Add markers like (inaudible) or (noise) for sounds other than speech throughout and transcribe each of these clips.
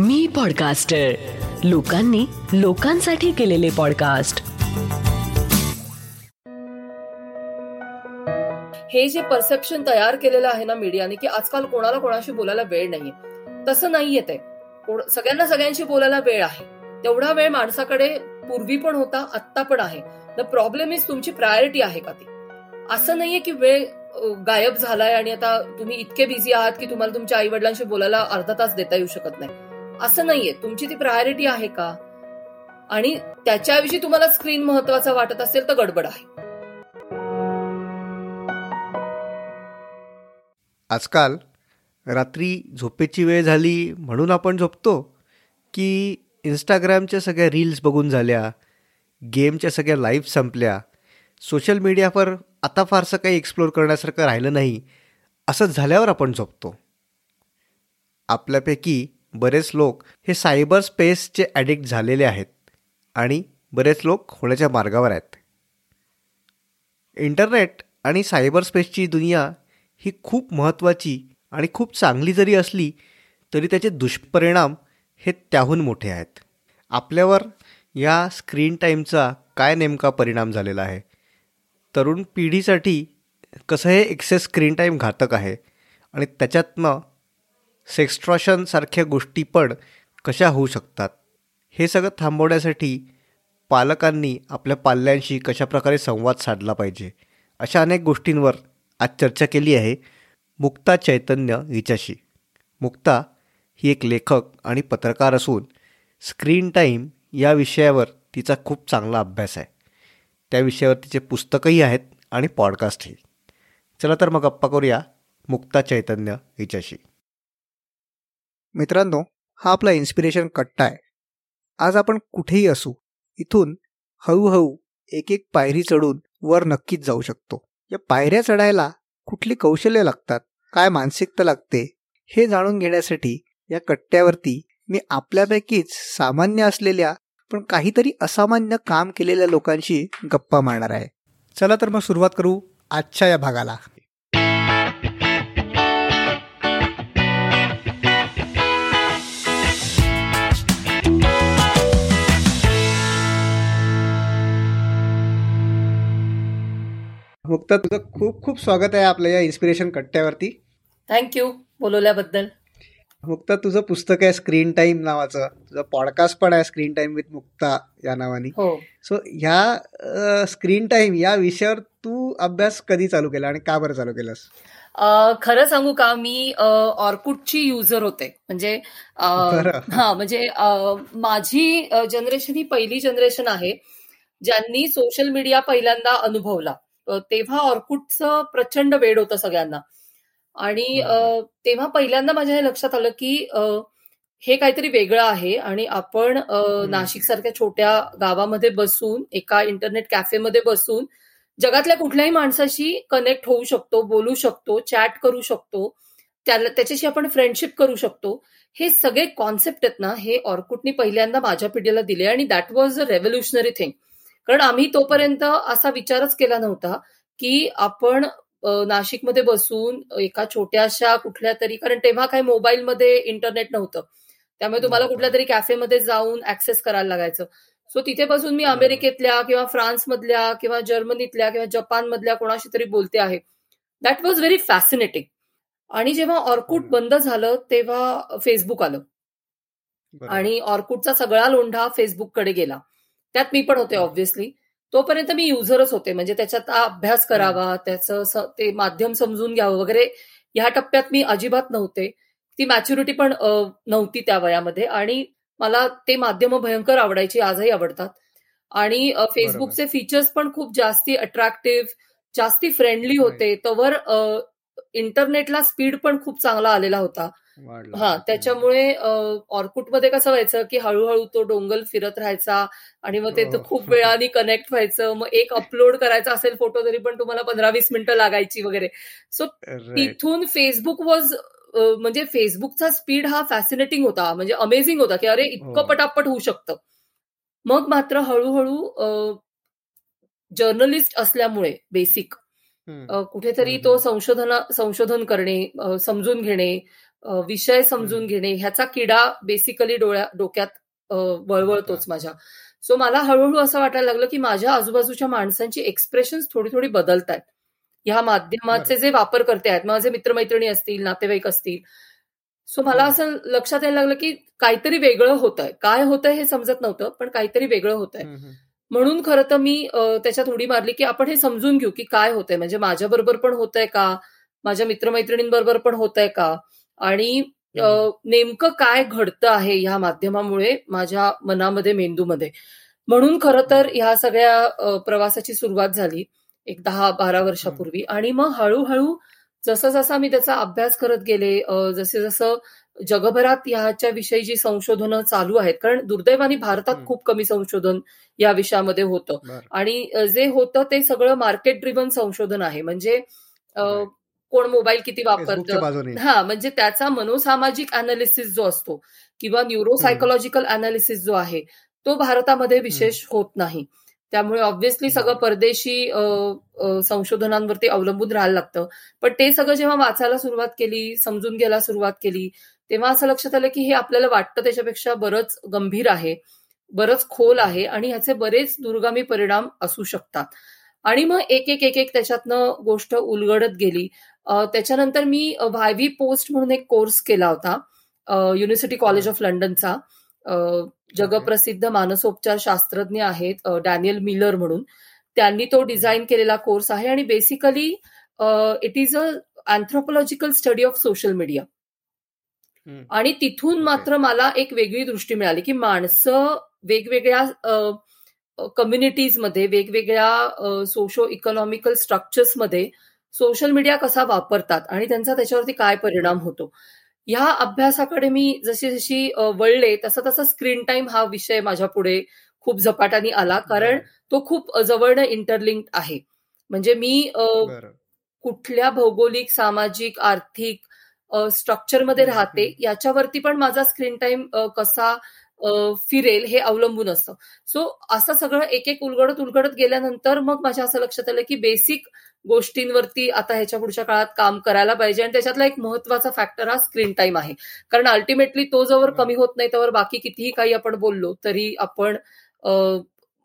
मी podcaster लोकांनी लोकांसाठी केलेले पॉडकास्ट हे जे परसेप्शन तयार केलेलं आहे ना मीडियाने की आजकाल कोणाला कोणाशी बोलायला वेळ नाहीये. तसं नाहीये ते. सगळ्यांना सगळ्यांशी बोलायला वेळ आहे. तेवढा वेळ माणसाकडे पूर्वी पण होता आत्ता पण आहे. द प्रॉब्लेम इज तुमची प्रायोरिटी आहे का ती? असं नाहीये की वेळ गायब झालाय आणि आता तुम्ही इतके बिझी आहात की तुम्हाला तुमच्या आई वडिलांशी बोलायला अर्धा तास देता येऊ शकत नाही. असं नाहीये. तुमची ती प्रायोरिटी आहे का? आणि त्याच्याविषयी तुम्हाला स्क्रीन महत्त्वाचा वाटत असेल तर गडबड आहे. आजकाल रात्री झोपेची वेळ झाली म्हणून आपण झोपतो की इंस्टाग्रामच्या सगळ्या रील्स बघून झाल्या गेमच्या सगळ्या लाईव्ह संपल्या सोशल मीडियावर आता फारसं काही एक्सप्लोर करण्यासारखं राहिलं नाही असं झाल्यावर आपण झोपतो. आपल्यापैकी बरेच लोक हे सायबर स्पेसचे ॲडिक्ट झालेले आहेत आणि बरेच लोक होण्याच्या मार्गावर आहेत. इंटरनेट आणि सायबर स्पेसची दुनिया ही खूप महत्त्वाची आणि खूप चांगली जरी असली तरी त्याचे दुष्परिणाम हे त्याहून मोठे आहेत. आपल्यावर या स्क्रीन टाईमचा काय नेमका परिणाम झालेला आहे? तरुण पिढीसाठी कसं हे एक्सेस स्क्रीन टाईम घातक आहे? आणि त्याच्यातनं सेक्स्ट्रॉशनसारख्या गोष्टी पण कशा होऊ शकतात? हे सगळं थांबवण्यासाठी पालकांनी आपल्या पाल्यांशी कशाप्रकारे संवाद साधला पाहिजे? अशा अनेक गोष्टींवर आज चर्चा केली आहे मुक्ता चैतन्य हिच्याशी. मुक्ता ही एक लेखक आणि पत्रकार असून स्क्रीन टाईम या विषयावर तिचा खूप चांगला अभ्यास आहे. त्या विषयावर तिचे पुस्तकही आहेत आणि पॉडकास्टही चला तर मग गप्पा करूया मुक्ता चैतन्य हिच्याशी. मित्रांनो हा आपला इन्स्पिरेशन कट्टा आहे. आज आपण कुठेही असू इथून हळूहळू एक एक पायरी चढून वर नक्कीच जाऊ शकतो. या पायऱ्या चढायला कुठली कौशल्य लागतात काय मानसिकता लागते हे जाणून घेण्यासाठी या कट्ट्यावरती मी आपल्यापैकीच सामान्य असलेल्या पण काहीतरी असामान्य काम केलेल्या लोकांशी गप्पा मारणार आहे. चला तर मग सुरुवात करू आजच्या या भागाला. मुक्त तुझं खूप खूप स्वागत आहे आपल्या या इन्स्पिरेशन कट्ट्यावरती. थँक्यू बोलवल्याबद्दल. मुक्ता तुझं पुस्तक आहे स्क्रीन टाइम नावाचं. तुझं पॉडकास्ट पण आहे स्क्रीन टाइम विथ मुक्ता या नावाने. हो. सो ह्या स्क्रीन टाइम या विषयावर तू अभ्यास कधी चालू केला आणि का बरं चालू केलास? खरं सांगू का मी ऑर्कुटची युजर होते. म्हणजे हा म्हणजे माझी जनरेशन ही पहिली जनरेशन आहे ज्यांनी सोशल मीडिया पहिल्यांदा अनुभवला. तेव्हा ऑर्कुटचं प्रचंड वेळ होतं सगळ्यांना. आणि तेव्हा पहिल्यांदा माझ्या हे लक्षात आलं की हे काहीतरी वेगळं आहे आणि आपण नाशिक सारख्या छोट्या गावामध्ये बसून एका इंटरनेट कॅफेमध्ये बसून जगातल्या कुठल्याही माणसाशी कनेक्ट होऊ शकतो बोलू शकतो चॅट करू शकतो त्याला त्याच्याशी आपण फ्रेंडशिप करू शकतो. हे सगळे कॉन्सेप्ट आहेत ना हे ऑर्कुटनी पहिल्यांदा माझ्या पिढीला दिले आणि that was a revolutionary thing कारण आम्ही तोपर्यंत असा विचारच केला नव्हता की आपण नाशिकमध्ये बसून एका छोट्याशा कुठल्या तरी कारण तेव्हा काही मोबाईलमध्ये इंटरनेट नव्हतं. त्यामुळे तुम्हाला कुठल्या तरी कॅफेमध्ये जाऊन ऍक्सेस करायला लागायचं. सो तिथे बसून मी अमेरिकेतल्या किंवा फ्रान्समधल्या किंवा जर्मनीतल्या किंवा जपानमधल्या कोणाशी तरी बोलते आहे. दॅट वॉज व्हेरी फॅसिनेटिंग आणि जेव्हा ऑर्कुट बंद झालं तेव्हा फेसबुक आलं. आणि ऑर्कुटचा सगळा लोंढा फेसबुककडे गेला. त्यात मी पण होते ऑब्व्हियसली तोपर्यंत मी युजरच होते. म्हणजे त्याच्यात अभ्यास करावा त्याचं ते माध्यम समजून घ्यावं वगैरे ह्या टप्प्यात मी अजिबात नव्हते. ती मॅच्युरिटी पण नव्हती त्या वयामध्ये. आणि मला ते माध्यम भयंकर आवडायची आजही आवडतात. आणि फेसबुकचे फीचर्स पण खूप जास्ती अट्रॅक्टिव्ह जास्ती फ्रेंडली होते. तवर इंटरनेटला स्पीड पण खूप चांगला आलेला होता. हा त्याच्यामुळे ऑर्कुटमध्ये कसं व्हायचं की हळूहळू तो डोंगल फिरत राहायचा आणि मग ते हो. खूप वेळाने कनेक्ट व्हायचं. मग एक (laughs) अपलोड करायचा असेल फोटो तरी पण तुम्हाला पंधरा वीस मिनिटं लागायची वगैरे. सो तिथून फेसबुक वॉज म्हणजे फेसबुकचा स्पीड हा फॅसिनेटिंग होता. म्हणजे अमेझिंग होता की अरे इतकं हो. पटापट होऊ शकतं. मग मात्र हळूहळू जर्नलिस्ट असल्यामुळे बेसिक कुठेतरी तो संशोधन संशोधन करणे समजून घेणे विषय समजून घेणे ह्याचा किडा बेसिकली डोळ्या डोक्यात वळवळतोच माझ्या. सो मला हळूहळू असं वाटायला लागलं की माझ्या आजूबाजूच्या माणसांची एक्सप्रेशन थोडी थोडी बदलत आहेत. ह्या माध्यमाचे जे वापर करते आहेत माझे मित्रमैत्रिणी असतील नातेवाईक असतील. सो मला असं लक्षात यायला लागलं की काहीतरी वेगळं होत आहे काय होतंय हे समजत नव्हतं पण काहीतरी वेगळं होत आहे म्हणून खरं तर मी त्याच्यात उडी मारली की आपण हे समजून घेऊ की काय होतंय. म्हणजे माझ्या बरोबर पण होतंय का? माझ्या मित्रमैत्रिणींबरोबर पण होतंय का? आणि नेमकं काय घडतं आहे ह्या माध्यमामुळे माझ्या मनामध्ये मेंदूमध्ये. म्हणून खरं तर ह्या सगळ्या प्रवासाची सुरुवात झाली एक दहा बारा वर्षापूर्वी. आणि मग हळूहळू जसं जसा मी त्याचा अभ्यास करत गेले जसे जसं जगभरात ह्याच्या विषयी जी संशोधनं चालू आहेत कारण दुर्दैवाने भारतात खूप कमी संशोधन या विषयामध्ये होतं. आणि जे होतं ते सगळं मार्केट ड्रिव्हन संशोधन आहे. म्हणजे कोण मोबाईल किती वापरतं? हा म्हणजे त्याचा मनोसामाजिक अनालिसिस जो असतो किंवा न्यूरोसायकोलॉजिकल अनालिसिस जो आहे तो भारतामध्ये विशेष होत नाही. त्यामुळे ऑब्व्हियसली सगळं परदेशी संशोधनांवरती अवलंबून राहायला लागतं. पण ते सगळं जेव्हा वाचायला सुरुवात केली समजून घ्यायला सुरुवात केली तेव्हा असं लक्षात आलं की हे आपल्याला वाटतं त्याच्यापेक्षा बरंच गंभीर आहे बरंच खोल आहे आणि ह्याचे बरेच दुर्गामी परिणाम असू शकतात. आणि मग एक एक एक एक त्याच्यातनं गोष्ट उलगडत गेली. त्याच्यानंतर मी व्हायव्ही पोस्ट म्हणून एक कोर्स केला होता युनिव्हर्सिटी कॉलेज ऑफ लंडनचा जगप्रसिद्ध मानसोपचार शास्त्रज्ञ आहेत डॅनियल मिलर म्हणून. त्यांनी तो डिझाईन केलेला कोर्स आहे आणि basically it is a anthropological study of social media आणि तिथून मात्र मला एक वेगळी दृष्टी मिळाली की माणसं वेगवेगळ्या कम्युनिटीजमध्ये वेगवेगळ्या सोशो इकॉनॉमिकल स्ट्रक्चर्समध्ये सोशल मीडिया कसा वापरतात आणि त्यांचा त्याच्यावरती काय परिणाम होतो. ह्या अभ्यासाकडे मी जशी जशी वळले तसं तसं स्क्रीन टाइम हा विषय माझ्या पुढे खूप झपाट्याने आला. कारण तो खूप जवळनं इंटरलिंक आहे. म्हणजे मी कुठल्या भौगोलिक सामाजिक आर्थिक स्ट्रक्चरमध्ये राहते याच्यावरती पण माझा स्क्रीन टाइम कसा फिरेल हे अवलंबून असतं. सो असं सगळं एक एक उलगडत उलगडत गेल्यानंतर मग माझ्या असं लक्षात आलं की बेसिक गोष्टींवरती आता ह्याच्या पुढच्या काळात काम करायला पाहिजे. आणि त्याच्यातला एक महत्त्वाचा फॅक्टर हा स्क्रीन टाइम आहे. कारण अल्टिमेटली तो जवळ कमी होत नाही त्यावर बाकी कितीही काही आपण बोललो तरी आपण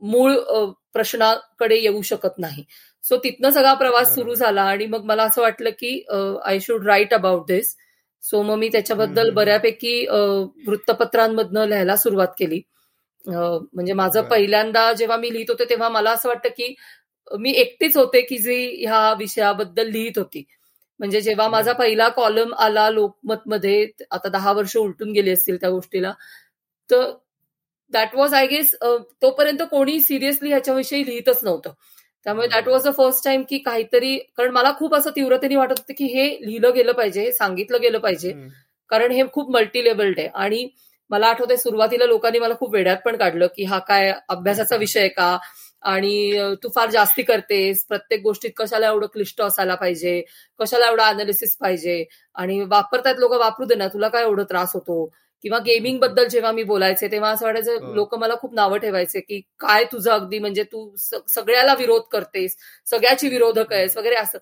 मूळ प्रश्नाकडे येऊ शकत नाही. सो तिथनं सगळा प्रवास सुरू झाला आणि मग मला असं वाटलं की I should write about this so मग मी त्याच्याबद्दल बऱ्यापैकी वृत्तपत्रांमधनं लिहायला सुरुवात केली. म्हणजे माझं पहिल्यांदा जेव्हा मी लिहित होते तेव्हा मला असं वाटतं की मी एकटीच होते की जी ह्या विषयाबद्दल लिहित होती. म्हणजे जेव्हा माझा पहिला कॉलम आला लोकमतमध्ये आता दहा वर्ष उलटून गेली असतील त्या गोष्टीला तर दॅट वॉज आय गेस तोपर्यंत कोणी सिरियसली ह्याच्याविषयी लिहितच नव्हतं. त्यामुळे that was the first time की काहीतरी कारण मला खूप असं तीव्रतेने वाटत होतं की हे लिहिलं गेलं पाहिजे हे सांगितलं गेलं पाहिजे कारण हे खूप मल्टी लेवल्ड आहे. आणि मला आठवतंय सुरुवातीला लोकांनी मला खूप वेड्यात पण काढलं की हा काय अभ्यासाचा विषय का? आणि तू फार जास्ती करतेस. प्रत्येक गोष्टीत कशाला एवढं क्लिष्ट असायला पाहिजे? कशाला एवढं अनालिसिस पाहिजे? आणि वापरतायत लोक वापरू दे ना तुला काय एवढं त्रास होतो? किंवा गेमिंगबद्दल जेव्हा मी बोलायचे तेव्हा असं वाटायचं लोक मला खूप नावं ठेवायचे की काय तुझं अगदी म्हणजे तू सगळ्याला विरोध करतेस सगळ्याची विरोधक आहेस वगैरे असं.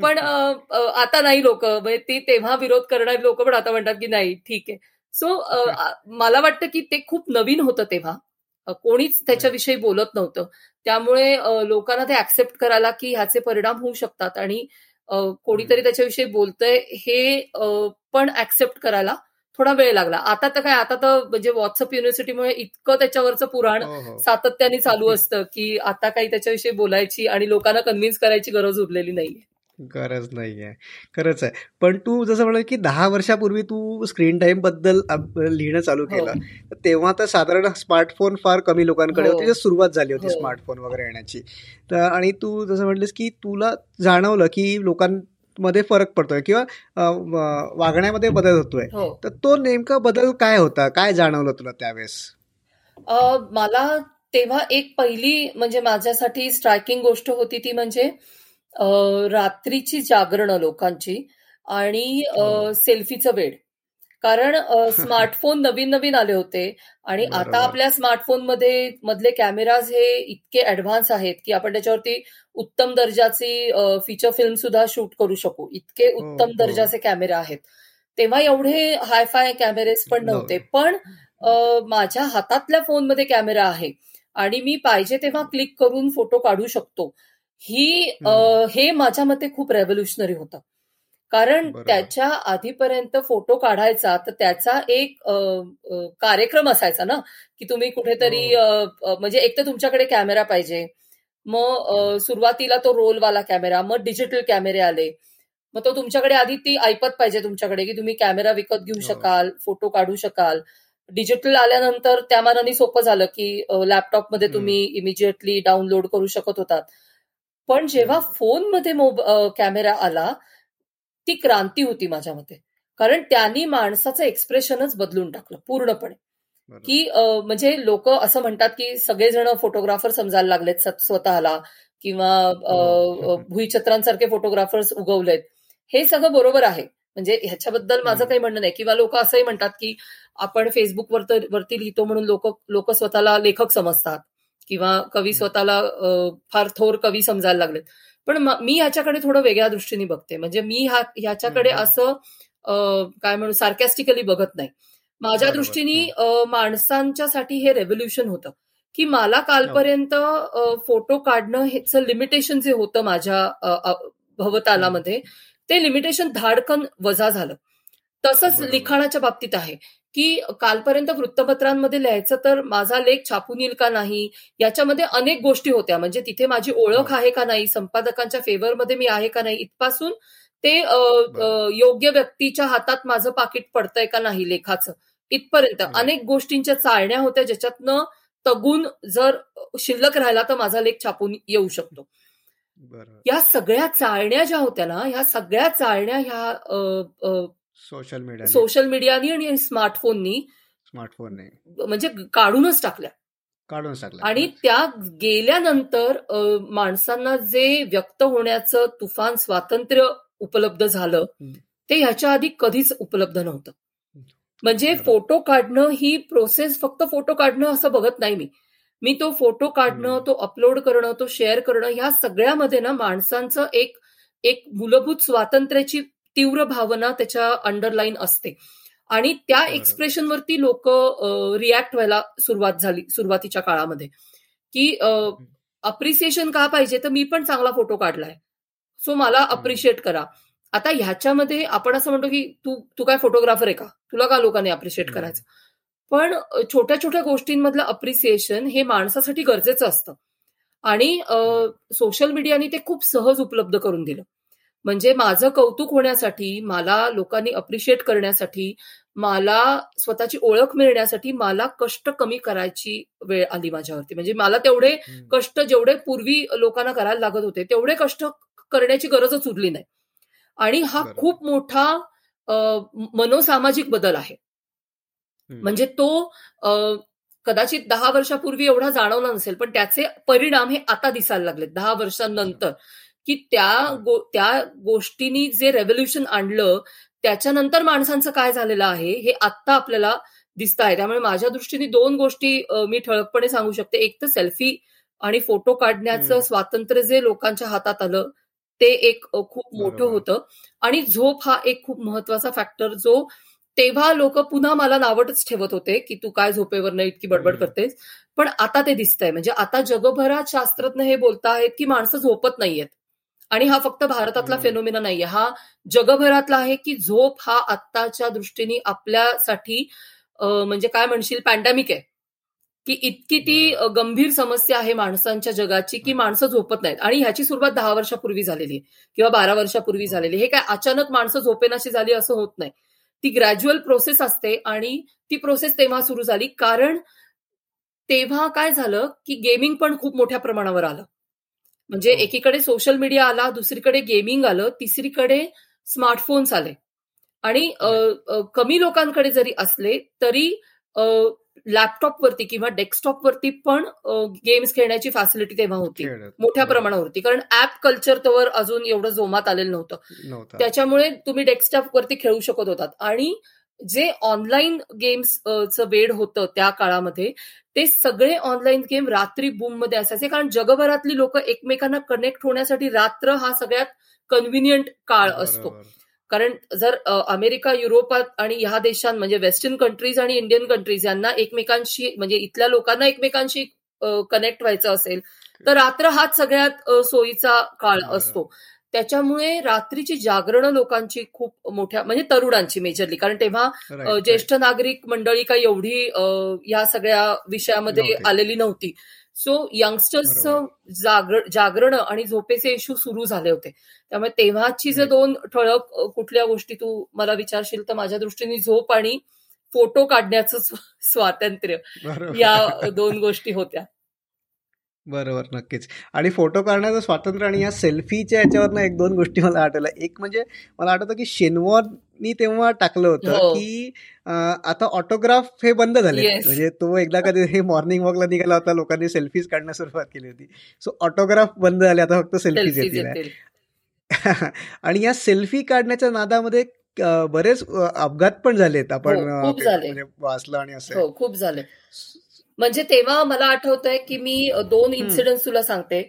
पण आता नाही लोक. म्हणजे ते तेव्हा विरोध करणारी लोक पण आता म्हणतात की नाही ठीक आहे. सो मला वाटतं की ते खूप नवीन होतं तेव्हा. कोणीच त्याच्याविषयी बोलत नव्हतं. त्यामुळे लोकांना ते ऍक्सेप्ट करायला की ह्याचे परिणाम होऊ शकतात आणि कोणीतरी त्याच्याविषयी बोलतंय हे पण ऍक्सेप्ट करायला थोडा वेळ लागला. आता तर काय आता तर म्हणजे व्हॉट्सअप युनिव्हर्सिटीमुळे इतकं त्याच्यावरचं पुराण हो, हो. सातत्याने चालू (laughs) असतं की आता काही त्याच्याविषयी बोलायची आणि लोकांना कन्व्हिन्स करायची गरज उरलेली नाहीये. गरज नाहीये. खरंच आहे. पण तू जसं म्हणलं की दहा वर्षापूर्वी तू स्क्रीन टाइमबद्दल लिहिणं चालू हो. केलं. तेव्हा तर साधारण स्मार्टफोन फार कमी लोकांकडे होते. सुरुवात झाली होती स्मार्टफोन वगैरे येण्याची. तर आणि तू जसं म्हटलंस की तुला जाणवलं की लोकां मध्ये फरक पडतोय किंवा वागण्यामध्ये बदल होतोय. हो. तर तो नेमका बदल काय होता? काय जाणवलं तुला त्यावेळेस? मला तेव्हा एक पहिली म्हणजे माझ्यासाठी स्ट्रायकिंग गोष्ट होती ती म्हणजे रात्रीची जागरण लोकांची आणि हो. सेल्फीचं वेळ. कारण (laughs) स्मार्टफोन नवीन नवीन आले होते आणि आता आपल्या स्मार्टफोनमध्ये मधले कॅमेराज हे इतके ऍडव्हान्स आहेत की आपण त्याच्यावरती उत्तम दर्जाची फीचर फिल्म सुद्धा शूट करू शकू. इतके हो, उत्तम हो. दर्जाचे कॅमेरा आहेत. तेव्हा एवढे हायफाय कॅमेरेज पण नव्हते. पण माझ्या हातातल्या फोनमध्ये कॅमेरा आहे आणि मी पाहिजे तेव्हा क्लिक करून फोटो काढू शकतो. ही हे माझ्या मते खूप रेव्होल्युशनरी होतं. कारण त्याच्या आधीपर्यंत फोटो काढायचा तर त्याचा एक कार्यक्रम असायचा ना की तुम्ही कुठेतरी हो. म्हणजे एक तर तुमच्याकडे कॅमेरा पाहिजे. मग सुरुवातीला तो रोलवाला कॅमेरा मग डिजिटल कॅमेरे आले. मग तो तुमच्याकडे आधी ती ऐपत पाहिजे तुमच्याकडे की तुम्ही कॅमेरा विकत घेऊ हो. शकाल फोटो काढू शकाल. डिजिटल आल्यानंतर त्या मानाने सोपं झालं की लॅपटॉपमध्ये तुम्ही इमिजिएटली डाउनलोड करू शकत होतात. पण जेव्हा फोनमध्ये कॅमेरा आला ती क्रांती होती माझ्या मते कारण त्यांनी माणसाचं एक्सप्रेशनच बदलून टाकलं पूर्णपणे. की म्हणजे लोक असं म्हणतात की सगळेजण फोटोग्राफर समजायला लागलेत स्वतःला किंवा. भुईचत्रांसारखे फोटोग्राफर्स उगवलेत. हे सगळं बरोबर आहे. म्हणजे ह्याच्याबद्दल माझं काही म्हणणं नाही. किंवा लोक असंही म्हणतात की आपण फेसबुक वरती लिहितो म्हणून लोक लोक स्वतःला लेखक समजतात. किंवा कवी स्वतःला फार थोर कवी समजायला लागलेत. पण मी ह्याच्याकडे थोडं वेगळ्या दृष्टीने बघते. म्हणजे मी ह्याच्याकडे असं काय म्हणू सार्कॅस्टिकली बघत नाही. माझ्या दृष्टीने माणसांच्यासाठी हे रेव्होल्युशन होतं. की मला कालपर्यंत फोटो काढणं हेच लिमिटेशन जे होतं माझ्या भवतालामध्ये ते लिमिटेशन धाडकन वजा झालं. तसंच लिखाणाच्या बाबतीत आहे. की कालपर्यंत वृत्तपत्रांमध्ये लिहायचं तर माझा लेख छापून येईल का नाही? याच्यामध्ये अनेक गोष्टी होत्या. म्हणजे तिथे माझी ओळख आहे का नाही? संपादकांच्या फेवरमध्ये मी आहे का नाही? इथपासून ते योग्य व्यक्तीच्या हातात माझं पाकिट पडतंय का नाही लेखाचं? इथपर्यंत. अनेक गोष्टींच्या चाळण्या होत्या ज्याच्यातनं तगून जर शिल्लक राहिला तर माझा लेख छापून येऊ शकतो. या सगळ्या चाळण्या ज्या होत्या ना ह्या सगळ्या चाळण्या ह्या सोशल मीडिया सोशल मीडियानी आणि स्मार्टफोननी स्मार्टफोनने. म्हणजे काढूनच टाकल्या. काढून टाकल्या. आणि त्या गेल्यानंतर माणसांना जे व्यक्त होण्याचं तुफान स्वातंत्र्य उपलब्ध झालं ते ह्याच्या आधी कधीच उपलब्ध नव्हतं. म्हणजे फोटो काढणं ही प्रोसेस फक्त फोटो काढणं असं बघत नाही मी. मी तो फोटो काढणं तो अपलोड करणं तो शेअर करणं ह्या सगळ्यामध्ये ना माणसांचं एक एक मूलभूत स्वातंत्र्याची तीव्र भावना त्याच्या अंडरलाईन असते. आणि त्या एक्सप्रेशनवरती लोक रिॲक्ट व्हायला सुरुवात झाली सुरुवातीच्या काळामध्ये. की अप्रिसिएशन का पाहिजे? तर मी पण चांगला फोटो काढलाय. सो मला अप्रिशिएट करा. आता ह्याच्यामध्ये आपण असं म्हणतो की तू तू काय फोटोग्राफर आहे का? तुला का लोकांनी अप्रिशिएट करायचं? पण छोट्या छोट्या गोष्टींमधलं अप्रिसिएशन हे माणसासाठी गरजेचं असतं. आणि सोशल मीडियाने ते खूप सहज उपलब्ध करून दिलं. म्हणजे माझं कौतुक होण्यासाठी मला लोकांनी अप्रिशिएट करण्यासाठी मला स्वतःची ओळख मिळण्यासाठी मला कष्ट कमी करायची वेळ आली माझ्यावरती. म्हणजे मला तेवढे कष्ट जेवढे पूर्वी लोकांना करायला लागत होते तेवढे कष्ट करण्याची गरजच उरली नाही. आणि हा खूप मोठा मनोसामाजिक बदल आहे. म्हणजे तो कदाचित दहा वर्षापूर्वी एवढा जाणवला नसेल पण त्याचे परिणाम हे आता दिसायला लागलेत दहा वर्षांनंतर. की त्या गो, त्या गोष्टींनी जे रेव्होल्युशन आणलं त्याच्यानंतर माणसांचं काय झालेलं आहे हे आत्ता आपल्याला दिसत आहे. त्यामुळे माझ्या दृष्टीने दोन गोष्टी मी ठळकपणे सांगू शकते. एक तर सेल्फी आणि फोटो काढण्याचं स्वातंत्र्य जे लोकांच्या हातात आलं ते एक खूप मोठं होतं. आणि झोप हा एक खूप महत्त्वाचा फॅक्टर जो तेव्हा लोक पुन्हा मला नावटच ठेवत होते की तू काय झोपेवर नाही इतकी बडबड करतेस. पण आता ते दिसतंय. म्हणजे आता जगभरात शास्त्रज्ञ हे बोलतायत की माणसं झोपत नाहीयेत. आणि हा फक्त भारतातला फेनोमिना नाहीये. हा जगभरातला आहे की झोप हा आत्ताच्या दृष्टीने आपल्यासाठी म्हणजे काय म्हणशील पॅन्डेमिक आहे. की इतकी ती गंभीर समस्या आहे माणसांच्या जगाची की माणसं झोपत नाहीत. आणि ह्याची सुरुवात दहा वर्षापूर्वी झालेली आहे किंवा बारा वर्षापूर्वी झालेली हे काय अचानक माणसं झोपेनाशी झाली असं होत नाही. ती ग्रॅज्युअल प्रोसेस असते आणि ती प्रोसेस तेव्हा सुरू झाली. कारण तेव्हा काय झालं की गेमिंग पण खूप मोठ्या प्रमाणावर आलं. म्हणजे हो. एकीकडे सोशल मीडिया आला दुसरीकडे गेमिंग आलं तिसरीकडे स्मार्टफोन्स आले. आणि कमी लोकांकडे जरी असले तरी लॅपटॉपवरती किंवा डेस्कटॉपवरती पण गेम्स खेळण्याची फॅसिलिटी तेव्हा होती. मोठ्या प्रमाणावर होती कारण ऍप कल्चर तर अजून एवढं जोमात आलेलं नव्हतं. त्याच्यामुळे तुम्ही डेस्कटॉपवरती खेळू शकत होतात. आणि जे ऑनलाईन गेम्सचं वेळ होतं त्या काळामध्ये ते सगळे ऑनलाईन गेम रात्री बूममध्ये असायचे. कारण जगभरातली लोक एकमेकांना कनेक्ट होण्यासाठी रात्र हा सगळ्यात कन्व्हिनियंट काळ असतो. कारण जर अमेरिका युरोपात आणि ह्या देशांत म्हणजे वेस्टर्न कंट्रीज आणि इंडियन कंट्रीज यांना एकमेकांशी म्हणजे इथल्या लोकांना एकमेकांशी कनेक्ट व्हायचं असेल तर रात्र हाच सगळ्यात सोयीचा काळ असतो. त्याच्यामुळे रात्रीची जागरण लोकांची खूप मोठ्या म्हणजे तरुणांची मेजरली कारण तेव्हा ज्येष्ठ नागरिक मंडळी काही एवढी या सगळ्या विषयामध्ये आलेली नव्हती. सो यंगस्टर्सचं जागरण आणि झोपेचे इश्यू सुरू झाले होते. त्यामुळे तेव्हाची जे दोन ठळक कुठल्या गोष्टी तू मला विचारशील तर माझ्या दृष्टीने झोप आणि फोटो काढण्याचं स्वातंत्र्य या दोन गोष्टी होत्या. बरोबर नक्कीच. आणि फोटो काढण्याचं स्वातंत्र्य आणि या सेल्फीच्या याच्यावर एक दोन गोष्टी मला आठवल्या. एक म्हणजे मला आठवतं की शेनवॉरनी तेव्हा टाकलं होतं हो. की आता ऑटोग्राफ हे बंद झाले म्हणजे तो एकदा कधी हे मॉर्निंग वॉकला निघाला होता लोकांनी सेल्फीज काढण्यास सुरुवात केली होती. सो ऑटोग्राफ बंद झाले आता फक्त सेल्फीज येतील. (laughs) आणि या सेल्फी काढण्याच्या नादामध्ये बरेच अपघात पण झालेत आपण हो, म्हणजे वाचलं आणि असं हो, खूप झाले. म्हणजे तेव्हा मला आठवत आहे की मी दोन इन्सिडेंट तुला सांगते.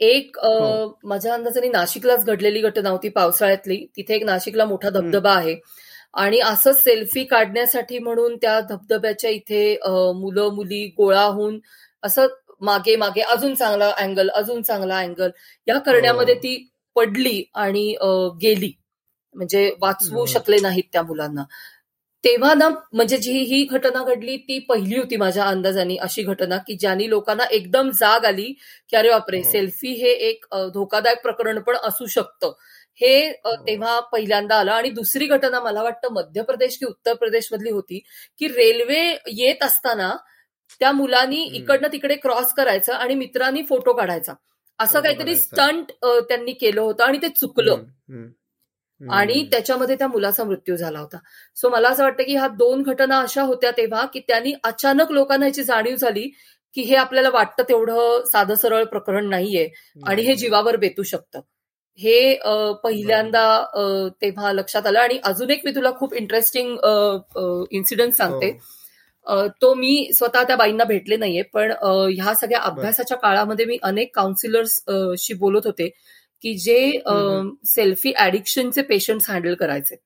एक हो. माझ्या अंदाजाने नाशिकलाच घडलेली घटना होती पावसाळ्यातली. तिथे एक नाशिकला मोठा धबधबा आहे. आणि असं सेल्फी काढण्यासाठी म्हणून त्या धबधब्याच्या इथे मुलं मुली गोळा होऊन असं मागे मागे अजून चांगला अँगल अजून चांगला अँगल या करण्यामध्ये हो. ती पडली आणि गेली. म्हणजे वाचवू शकले नाहीत त्या मुलांना. तेव्हा ना म्हणजे जी ही घटना घडली ती पहिली होती माझ्या अंदाजाने अशी घटना की ज्यानी लोकांना एकदम जाग आली की अरे बापरे हो. सेल्फी हे एक धोकादायक प्रकरण पण असू शकतं. हे हो. तेव्हा पहिल्यांदा आलं. आणि दुसरी घटना मला वाटतं मध्य प्रदेश की उत्तर प्रदेश मधली होती की रेल्वे येत असताना त्या मुलांनी इकडनं तिकडे क्रॉस करायचं आणि मित्रांनी फोटो काढायचा. असं काहीतरी स्टंट त्यांनी केलं होतं आणि ते चुकलं. आणि त्याच्यामध्ये त्या मुलाचा मृत्यू झाला होता. सो मला असं वाटतं की ह्या दोन घटना अशा होत्या तेव्हा की त्यांनी अचानक लोकांना ह्याची जाणीव झाली की हे आपल्याला वाटतं तेवढं साधं सरळ प्रकरण नाहीये आणि हे जीवावर बेतू शकतं. हे पहिल्यांदा तेव्हा लक्षात आलं आणि अजून एक मी तुला खूप इंटरेस्टिंग इन्सिडेंट सांगते. हो. तो मी स्वतः त्या बाईंना भेटले नाहीये पण ह्या सगळ्या अभ्यासाच्या काळामध्ये मी अनेक काउन्सिलर्सशी बोलत होते. की जे सेल्फी ऍडिक्शनचे पेशंट्स हँडल करायचे.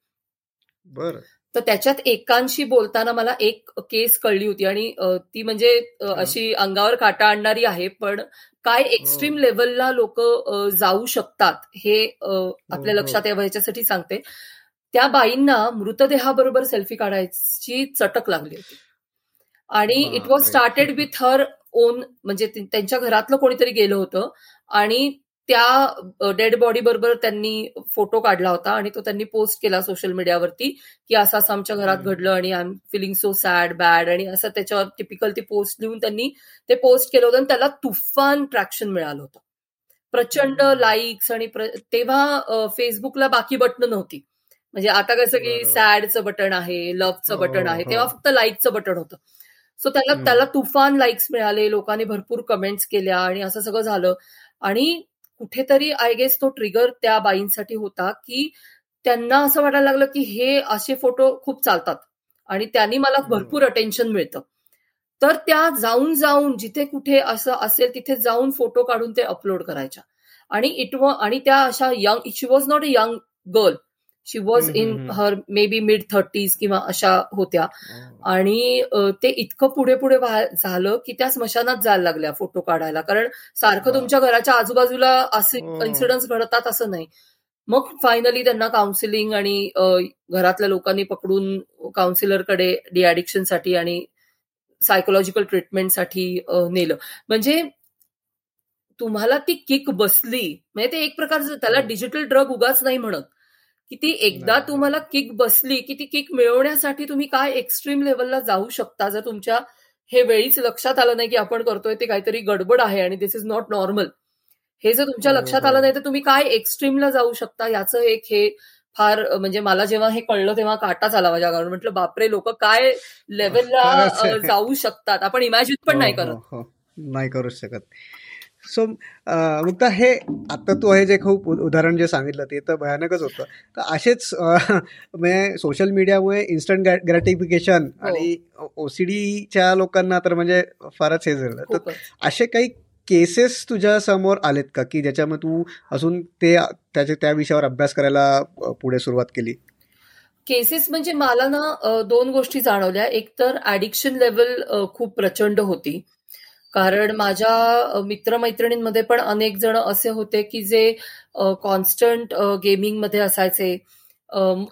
बर. तर त्याच्यात एकांशी बोलताना मला एक केस कळली होती आणि ती म्हणजे अशी अंगावर काटा आणणारी आहे पण काय एक्स्ट्रीम लेवलला लोक जाऊ शकतात हे आपल्या लक्षात यावं ह्याच्यासाठी सांगते. त्या बाईंना मृतदेहाबरोबर सेल्फी काढायची चटक लागली होती. आणि it was started with her own म्हणजे त्यांच्या घरातलं कोणीतरी गेलं होतं आणि त्या डेड बॉडी बरोबर त्यांनी फोटो काढला होता आणि तो त्यांनी पोस्ट केला सोशल मीडियावरती की असं असं आमच्या घरात घडलं आणि I am feeling so sad bad आणि असं त्याच्यावर टिपिकल ती पोस्ट लिहून त्यांनी ते पोस्ट केलं होतं आणि त्याला तुफान ट्रॅक्शन मिळालं होतं. प्रचंड लाईक्स आणि तेव्हा फेसबुकला बाकी बटन नव्हती. म्हणजे आता कसं की सॅडचं बटन आहे लव्हचं बटन आहे हो, हो. तेव्हा फक्त लाईकचं बटन होतं. सो त्याला त्याला तुफान लाईक्स मिळाले लोकांनी भरपूर कमेंट्स केल्या आणि असं सगळं झालं. आणि कुठेतरी आय गेस तो ट्रिगर त्या बाईंसाठी होता की त्यांना असं वाटायला लागलं की हे असे फोटो खूप चालतात आणि त्यांनी मला भरपूर अटेन्शन मिळतं. तर त्या जाऊन जाऊन जिथे कुठे असं असेल तिथे जाऊन फोटो काढून ते अपलोड करायच्या. आणि इट वॉ आणि त्या अशा young she was not a young girl she was in her maybe mid thirties किंवा अशा होत्या. आणि ते इतकं पुढे पुढे झालं की त्या स्मशानात जायला लागल्या फोटो काढायला. कारण सारखं तुमच्या घराच्या आजूबाजूला असे इन्सिडन्स घडतात असं नाही. मग फायनली त्यांना काउन्सिलिंग आणि घरातल्या लोकांनी पकडून काउन्सिलरकडे डिॲडिक्शनसाठी आणि सायकोलॉजिकल ट्रीटमेंटसाठी नेलं. म्हणजे तुम्हाला ती किक बसली. म्हणजे ते एक प्रकारचं त्याला डिजिटल ड्रग उगाच नाही म्हणत. की ती एकदा तुम्हाला किक बसली की ती किक मिळवण्यासाठी तुम्ही काय एक्स्ट्रीम लेवलला जाऊ शकता? जर तुमच्या हे वेळीच लक्षात आलं नाही की आपण करतोय ते काहीतरी गडबड आहे आणि दिस इज नॉट नॉर्मल हे जर तुमच्या हो, लक्षात आलं हो. नाही तर तुम्ही काय एक्स्ट्रीमला जाऊ शकता? याचं एक हे फार म्हणजे मला जेव्हा हे कळलं तेव्हा काटाच आला माझ्या गावावर म्हटलं बापरे लोक काय लेवलला (laughs) जाऊ शकतात? आपण इमॅजिन पण नाही हो, करत. नाही करू शकत. सो मुक्ता हे आता तू हे जे खूप उदाहरण जे सांगितलं ते तर भयानकच होतं. तर असेच म्हणजे सोशल मीडियामुळे इन्स्टंट ग्रॅटिफिकेशन आणि ओसीडीच्या लोकांना तर म्हणजे फारच हे झालं. तर असे काही केसेस तुझ्या समोर आलेत का? की ज्याच्यामध्ये तू अजून ते त्याच्या त्या विषयावर अभ्यास करायला पुढे सुरुवात केली? केसेस म्हणजे मला ना दोन गोष्टी जाणवल्या. एक तर ऍडिक्शन लेवल खूप प्रचंड होती. कारण माझ्या मित्रमैत्रिणींमध्ये पण अनेक जण असे होते की जे कॉन्स्टंट गेमिंगमध्ये असायचे.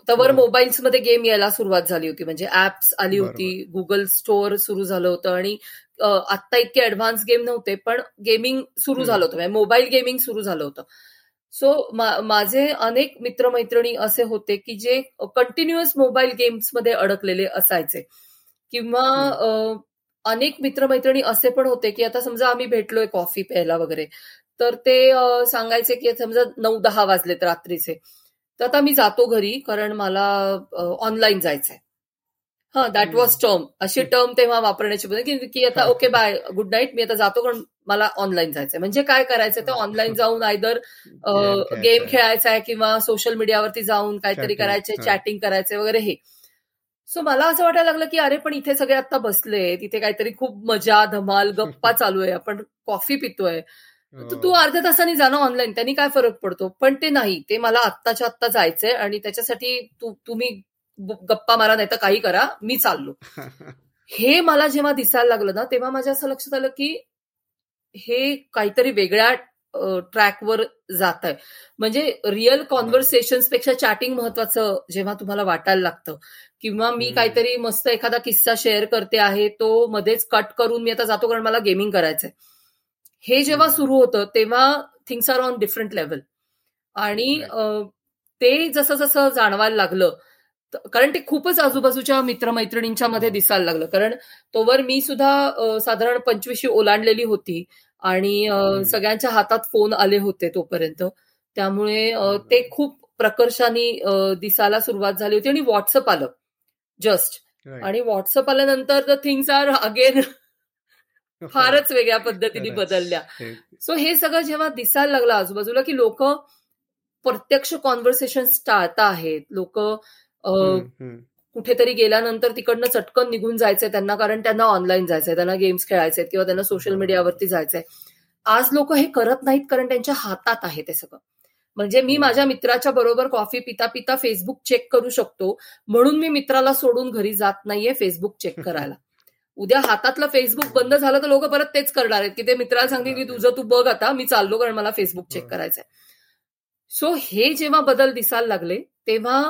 तवर मोबाईल्समध्ये गेम यायला सुरुवात झाली होती. म्हणजे ऍप्स आली होती गुगल स्टोअर सुरू झालं होतं आणि आत्ता इतके ऍडव्हान्स गेम नव्हते पण गेमिंग सुरू झालं होतं. म्हणजे मोबाईल गेमिंग सुरू झालं होतं. सो माझे अनेक मित्रमैत्रिणी असे होते की जे कंटिन्युअस मोबाईल गेम्समध्ये अडकलेले असायचे. किंवा अनेक मित्रमैत्रिणी असे पण होते की आता समजा आम्ही भेटलोय कॉफी प्यायला वगैरे. तर ते सांगायचे की समजा नऊ दहा वाजलेत रात्रीचे. तर आता मी जातो घरी कारण मला ऑनलाईन जायचंय. हा दॅट वॉज टर्म अशी टर्म तेव्हा वापरण्याची की आता ओके बाय गुड नाईट मी आता जातो कारण मला ऑनलाईन जायचंय. म्हणजे काय करायचं तर ऑनलाईन जाऊन आयदर गेम खेळायचा आहे किंवा सोशल मीडियावरती जाऊन काहीतरी करायचंय चॅटिंग करायचंय वगैरे हे. सो मला असं वाटायला लागलं की अरे पण इथे सगळे आता बसले तिथे काहीतरी खूप मजा धमाल गप्पा (laughs) चालू आहे. आपण कॉफी पितोय. तू अर्ध्या तासाने जाणं ऑनलाईन त्यांनी काय फरक पडतो? पण ते नाही. ते मला आत्ताच्या आत्ता जायचंय आणि त्याच्यासाठी तुम्ही गप्पा मारा नाही तर काही करा. मी चाललो. (laughs) हे मला जेव्हा दिसायला लागलं ना तेव्हा माझ्या असं लक्षात आलं की हे काहीतरी वेगळ्या ट्रॅकवर जात आहे म्हणजे रिअल कॉन्व्हर्सेशनपेक्षा चॅटिंग महत्वाचं जेव्हा तुम्हाला वाटायला लागतं किंवा मी काहीतरी मस्त एखादा किस्सा शेअर करते आहे तो मध्येच कट करून मी आता जातो कारण मला गेमिंग करायचंय. हे जेव्हा सुरू होतं तेव्हा things are on different level आणि ते जसं जसं जाणवायला लागलं कारण ते खूपच आजूबाजूच्या मित्रमैत्रिणींच्या मध्ये दिसायला लागलं. कारण तोवर मी सुद्धा साधारण पंचवीशी ओलांडलेली होती आणि सगळ्यांच्या हातात फोन आले होते तोपर्यंत. त्यामुळे ते खूप प्रकर्षाने दिसायला सुरुवात झाली होती आणि व्हॉट्सअप आलं. जस्ट. आणि व्हॉट्सअप आल्यानंतर द थिंग्स आर अगेन फारच वेगळ्या पद्धतीने बदलल्या. सो हे सगळं जेव्हा दिसायला लागलं आजूबाजूला की लोक प्रत्यक्ष कॉन्व्हर्सेशन टाळता आहेत. लोक कुठेतरी गेल्यानंतर तिकडनं चटकन निघून जायचंय त्यांना कारण त्यांना ऑनलाईन जायचंय त्यांना गेम्स खेळायचे किंवा त्यांना सोशल मीडियावरती जायचंय. आज लोक हे करत नाहीत कारण त्यांच्या हातात आहे ते सगळं. म्हणजे मी माझ्या मित्राच्या बरोबर कॉफी पिता पिता फेसबुक चेक करू शकतो. म्हणून मी मित्राला सोडून घरी जात नाहीये फेसबुक चेक (laughs) करायला. उद्या हातातलं फेसबुक बंद झालं तर लोक परत तेच करणार आहेत की ते मित्राला सांगतील की तुझं तू बघ आता मी चाललो कारण मला फेसबुक चेक करायचंय. सो हे जेव्हा बदल दिसायला लागले तेव्हा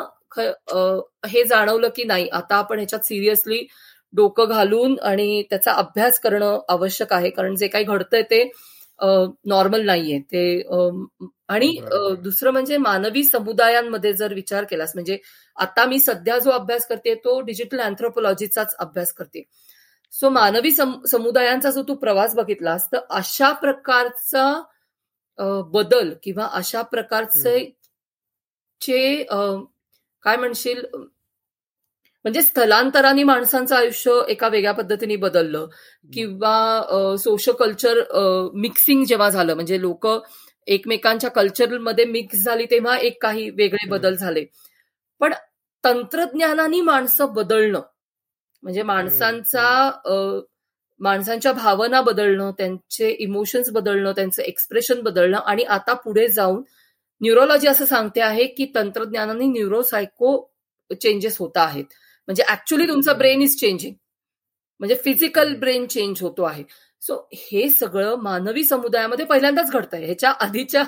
हे जाणवलं की नाही आता आपण ह्याच्यात सिरियसली डोकं घालून आणि त्याचा अभ्यास करणं आवश्यक आहे. कारण जे काही घडतंय ते नॉर्मल नाहीये. ते आणि दुसरं म्हणजे मानवी समुदायांमध्ये जर विचार केलास म्हणजे आता मी सध्या जो अभ्यास करते तो डिजिटल अँथ्रोपॉलॉजीचाच अभ्यास करते. सो मानवी समुदायांचा जो तू प्रवास बघितलास तर अशा प्रकारचा बदल किंवा अशा प्रकारचे चे काय म्हणशील? म्हणजे स्थलांतराने माणसांचं आयुष्य एका वेगळ्या पद्धतीने बदललं. किंवा सोशल कल्चर मिक्सिंग जेव्हा झालं म्हणजे लोक एकमेकांच्या कल्चरमध्ये मिक्स झाली तेव्हा एक काही वेगळे बदल झाले. पण तंत्रज्ञानाने माणसं बदलणं म्हणजे माणसांचा माणसांच्या भावना बदलणं त्यांचे इमोशन्स बदलणं त्यांचं एक्सप्रेशन बदलणं आणि आता पुढे जाऊन न्यूरोलॉजी असं सांगते आहे की तंत्रज्ञानाने न्यूरोसायको चेंजेस होत आहेत. म्हणजे ऍक्च्युली तुमचं ब्रेन इज चेंजिंग म्हणजे फिजिकल ब्रेन चेंज होतो आहे. सो हे सगळं मानवी समुदायामध्ये पहिल्यांदाच घडतंय. ह्याच्या आधीच्या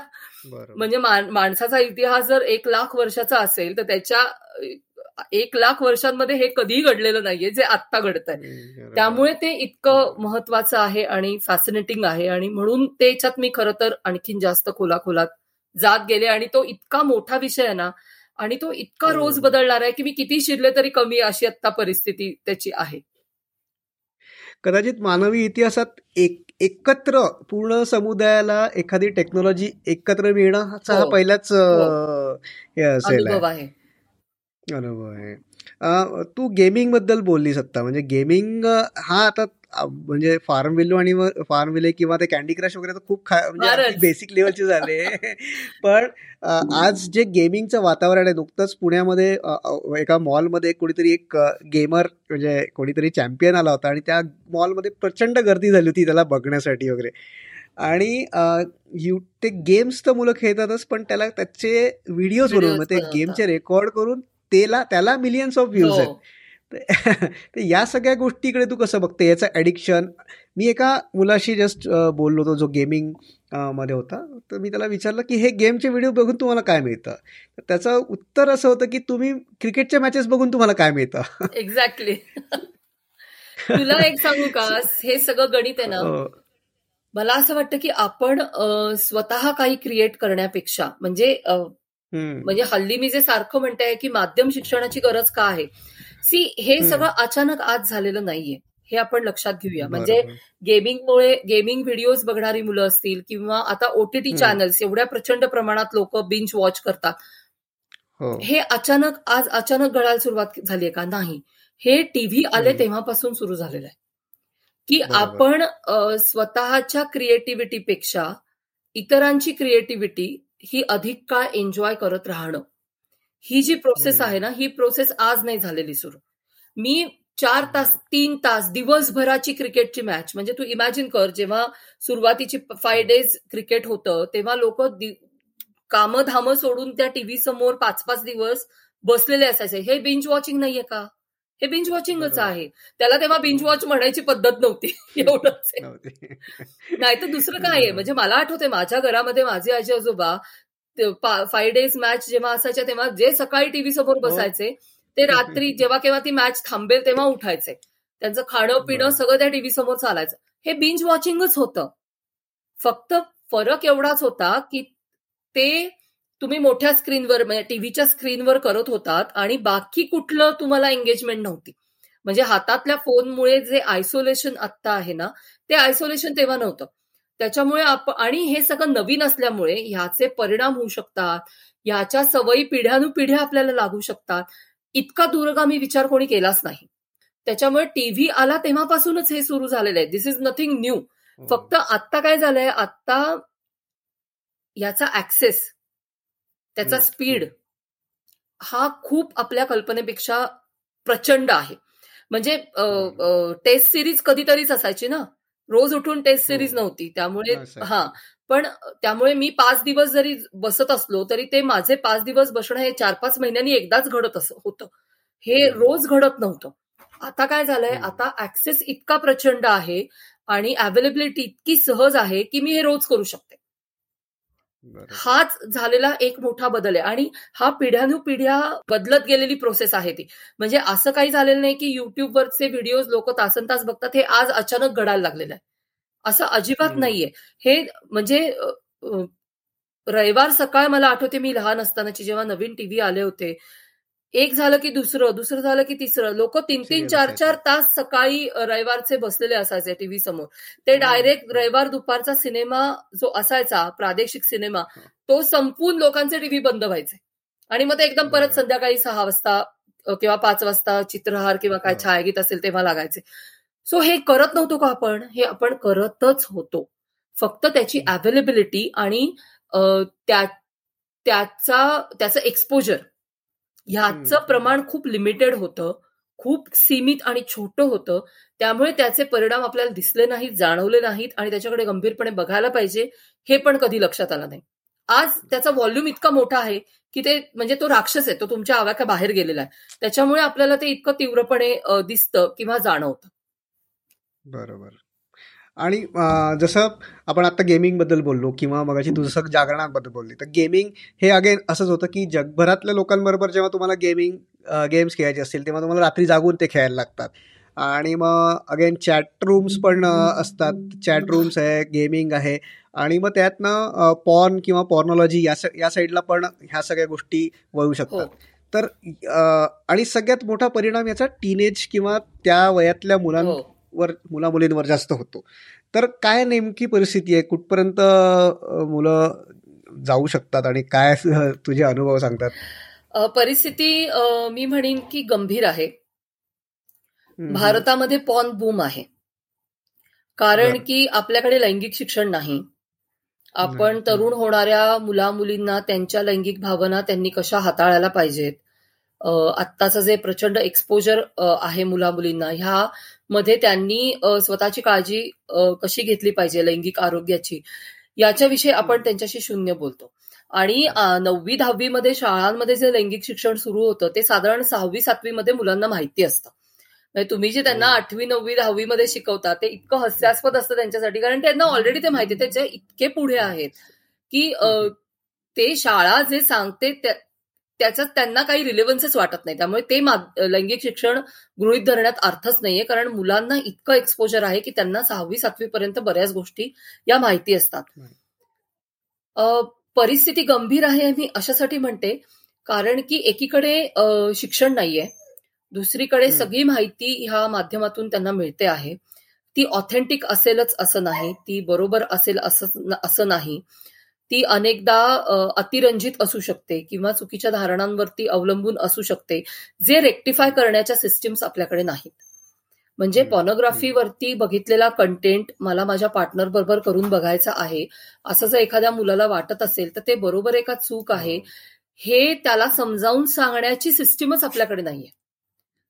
म्हणजे माणसाचा इतिहास जर एक लाख वर्षाचा असेल तर त्याच्या एक लाख वर्षांमध्ये हे कधीही घडलेलं नाहीये जे आत्ता घडत आहे त्यामुळे ते इतकं महत्वाचं आहे आणि फॅसिनेटिंग आहे. आणि म्हणून त्याच्यात मी खरं तर आणखीन जास्त खोलाखोलात जात गेले. आणि तो इतका मोठा विषय आहे ना आणि तो इतका हो. रोज बदलणार आहे की मी किती शिरले तरी कमी अशी आता परिस्थिती त्याची आहे कदाचित मानवी इतिहासात एक एकत्र पूर्ण समुदायाला एखादी टेक्नॉलॉजी एकत्र मिळणं हा हो. पहिलाच हो. अनुभव आहे अनुभव आहे तू गेमिंगबद्दल बोललीस आता म्हणजे गेमिंग हा आता म्हणजे फार्म विलो आणि फार्म विले किंवा ते कॅन्डी क्रश वगैरे तर खूप म्हणजे बेसिक लेवलचे झाले. पण आज जे गेमिंगचं वातावरण आहे नुकतंच पुण्यामध्ये एका मॉलमध्ये कोणीतरी एक गेमर म्हणजे कोणीतरी चॅम्पियन आला होता आणि त्या मॉलमध्ये प्रचंड गर्दी झाली होती त्याला बघण्यासाठी वगैरे. आणि यू ते गेम्स तर मुलं खेळतातच पण त्याला त्याचे व्हिडिओज बनवून ते गेमचे रेकॉर्ड करून त्याला त्याला मिलियन्स ऑफ व्ह्यूज आहेत. (laughs) तर या सगळ्या गोष्टीकडे तू कसं बघते याचं ॲडिक्शन मी एका मुलाशी जस्ट बोललो होतो जो गेमिंगमध्ये होता. तर मी त्याला विचारलं की हे गेमचे व्हिडिओ बघून तुम्हाला काय मिळतं? तर त्याचं उत्तर असं होतं की तुम्ही क्रिकेटच्या मॅचेस बघून तुम्हाला काय मिळतं? (laughs) एक्झॅक्टली तुला एक सांगू का? हे सगळं गणित आहे ना? हो. मला असं वाटतं की आपण स्वतः काही क्रिएट करण्यापेक्षा म्हणजे म्हणजे हल्ली मी जे सारखं म्हणते की माध्यम शिक्षणाची गरज का आहे? सी हे सगळं अचानक आज झालेलं नाहीये. हे आपण लक्षात घेऊया. म्हणजे गेमिंगमुळे गेमिंग व्हिडिओज बघणारी मुलं असतील किंवा आता ओटीटी चॅनल्स एवढ्या प्रचंड प्रमाणात लोक बिंच वॉच करतात. हो. हे अचानक आज अचानक घडायला सुरुवात झाली आहे का? नाही. हे टीव्ही आले तेव्हापासून सुरू झालेलं आहे. की आपण स्वतःच्या क्रिएटिव्हिटीपेक्षा इतरांची क्रिएटिव्हिटी ही अधिक काळ एन्जॉय करत राहणं. ही जी प्रोसेस आहे ना ही प्रोसेस आज नाही झालेली सुरू. मी चार तास तीन तास दिवसभराची क्रिकेटची मॅच म्हणजे तू इमॅजिन कर जेव्हा सुरुवातीची फाय डेज क्रिकेट होतं तेव्हा लोक कामं धामं सोडून त्या टीव्ही समोर पाच पाच दिवस बसलेले असायचे. हे बिंच वॉचिंग नाहीये का? हे बिंच वॉचिंगच आहे. त्याला तेव्हा बिंच वॉच म्हणायची पद्धत नव्हती. (laughs) एवढंच (laughs) नाही तर दुसरं काय आहे? म्हणजे मला आठवते माझ्या घरामध्ये माझे आजी आजोबा फाय डेज मॅच जेव्हा असायच्या तेव्हा जे सकाळी टीव्ही समोर हो. बसायचे ते रात्री (laughs) जेव्हा केव्हा ती मॅच थांबेल तेव्हा उठायचे. त्यांचं खाणं पिणं सगळं त्या टीव्ही समोर चालायचं. हे बिंच वॉचिंगच होतं. फक्त फरक एवढाच होता की ते तुम्ही मोठ्या स्क्रीनवर म्हणजे टीव्हीच्या स्क्रीनवर करत होतात आणि बाकी कुठलं तुम्हाला एंगेजमेंट नव्हती. म्हणजे हातातल्या फोनमुळे जे आयसोलेशन आत्ता आहे ना ते आयसोलेशन तेव्हा नव्हतं. त्याच्यामुळे आणि हे सगळं नवीन असल्यामुळे ह्याचे परिणाम होऊ शकतात. ह्याच्या सवयी पिढ्यानुपिढ्या आपल्याला लागू शकतात. इतका दूरगामी विचार कोणी केलाच नाही. त्याच्यामुळे टीव्ही आला तेव्हापासूनच हे सुरू झालेलं आहे. दिस इज नथिंग न्यू फक्त आत्ता काय झालंय? आत्ता याचा ऍक्सेस त्याचा स्पीड हा खूप आपल्या कल्पनेपेक्षा प्रचंड आहे. म्हणजे टेस्ट सिरीज कधीतरीच असायची ना? रोज उठून टेस्ट सिरीज हो. नव्हती. त्यामुळे हा. पण त्यामुळे मी पाच दिवस जरी बसत असलो तरी ते माझे पाच दिवस बसणं हे चार पाच महिन्यांनी एकदाच घडत असं होतं. हे रोज घडत नव्हतं. आता काय झालंय? आता ऍक्सेस इतका प्रचंड आहे आणि अवेलेबिलिटी इतकी सहज आहे की मी हे रोज करू शकते. हाच झालेला एक मोठा बदल आहे. आणि हा पिढ्यानुपिढ्या बदलत गेलेली प्रोसेस आहे ती. म्हणजे असं काही झालेलं नाही की युट्यूबवरचे व्हिडिओज लोक तासन तास बघतात हे आज अचानक घडायला लागलेलं आहे. असं अजिबात नाहीये. हे म्हणजे रविवार सकाळ मला आठवते मी लहान असतानाची जेव्हा नवीन टीव्ही आले होते एक झालं की दुसरं दुसरं झालं की तिसरं. लोक तीन तीन चार चार तास सकाळी रविवारचे बसलेले असायचे टीव्ही समोर. ते डायरेक्ट रविवार दुपारचा सिनेमा जो असायचा प्रादेशिक सिनेमा तो संपून लोकांचे टीव्ही बंद व्हायचे. आणि मग ते एकदम परत संध्याकाळी सहा वाजता किंवा पाच वाजता चित्रहार किंवा काय छायागीत असेल तेव्हा लागायचे. सो हे करत नव्हतो का आपण? हे आपण करतच होतो. फक्त त्याची अवेलेबिलिटी आणि त्याचा त्याचं एक्सपोजर ह्याचं प्रमाण खूप लिमिटेड होतं खूप सीमित आणि छोटं होतं. त्यामुळे त्याचे परिणाम आपल्याला दिसले नाहीत जाणवले नाहीत आणि त्याच्याकडे गंभीरपणे बघायला पाहिजे हे पण कधी लक्षात आलं नाही. आज त्याचा व्हॉल्यूम इतका मोठा आहे की ते म्हणजे तो राक्षस आहे तो तुमच्या आवाक्या बाहेर गेलेला आहे. त्याच्यामुळे आपल्याला ते इतकं तीव्रपणे दिसतं किंवा जाणवतं. बरोबर. आणि जसं आपण आता गेमिंगबद्दल बोललो किंवा मगाशी तू जसं जागरणाबद्दल बोलली तर गेमिंग हे अगेन असंच होतं की जगभरातल्या लोकांबरोबर जेव्हा तुम्हाला गेमिंग गेम्स खेळायचे असतील तेव्हा तुम्हाला रात्री जागून ते खेळायला लागतात आणि मग अगेन चॅट रूम्स पण असतात चॅट रूम्स आहे गेमिंग आहे आणि मग त्यातनं पॉर्न किंवा पॉर्नॉलॉजी या या साईडला पण ह्या सगळ्या गोष्टी वळू शकतात हो. तर आणि सगळ्यात मोठा परिणाम याचा टीनेज किंवा त्या वयातल्या हो. वर मुला मुलींवर जास्त होतो. तर काय नेमकी परिस्थिती आहे? कुठपर्यंत मुलं जाऊ शकतात आणि काय (laughs) तुझे अनुभव सांगतात? परिस्थिती मी म्हणेन की गंभीर आहे. भारतामध्ये पॉन बूम आहे. कारण की आपल्याकडे लैंगिक शिक्षण नाही. आपण तरुण होणाऱ्या मुला मुलींना त्यांच्या लैंगिक भावना त्यांनी कशा हाताळायला पाहिजेत? आत्ताचं जे प्रचंड एक्सपोजर आहे मुला मुलींना ह्या मध्ये त्यांनी स्वतःची काळजी कशी घेतली पाहिजे लैंगिक आरोग्याची याच्याविषयी आपण त्यांच्याशी शून्य बोलतो. आणि नववी दहावी मध्ये शाळांमध्ये जे लैंगिक शिक्षण सुरू होतं ते साधारण सहावी सातवी मध्ये मुलांना माहिती असतं. म्हणजे तुम्ही जे त्यांना हो. आठवी नववी दहावी मध्ये शिकवता ते इतकं हास्यास्पद असतं त्यांच्यासाठी कारण त्यांना ऑलरेडी ते माहिती त्याचे इतके पुढे आहेत की ते शाळा जे सांगते त्याचा त्यांना काही रिलेव्हन्सच वाटत नाही. त्यामुळे ते लैंगिक शिक्षण गृहित धरण्यात अर्थच नाहीये. कारण मुलांना इतकं एक्सपोजर आहे की त्यांना सहावी सातवी पर्यंत बऱ्याच गोष्टी या माहिती असतात. परिस्थिती गंभीर आहे मी अशासाठी म्हणते कारण की एकीकडे शिक्षण नाहीये. दुसरीकडे सगळी माहिती ह्या माध्यमातून त्यांना मिळते आहे. ती ऑथेंटिक असेलच असं नाही. ती बरोबर असेल असं नाही. ती अनेकदा अतिरंजित असू शकते किंवा चुकीच्या धारणांवरती अवलंबून असू शकते जे रेक्टिफाय करण्याच्या सिस्टीम्स आपल्याकडे नाहीत. म्हणजे पॉनोग्राफीवरती बघितलेला कंटेंट मला माझ्या पार्टनर बरोबर करून बघायचा आहे असं जर एखाद्या मुलाला वाटत असेल तर ते बरोबर एका चूक आहे. हे. त्याला समजावून सांगण्याची सिस्टीमच आपल्याकडे नाहीये.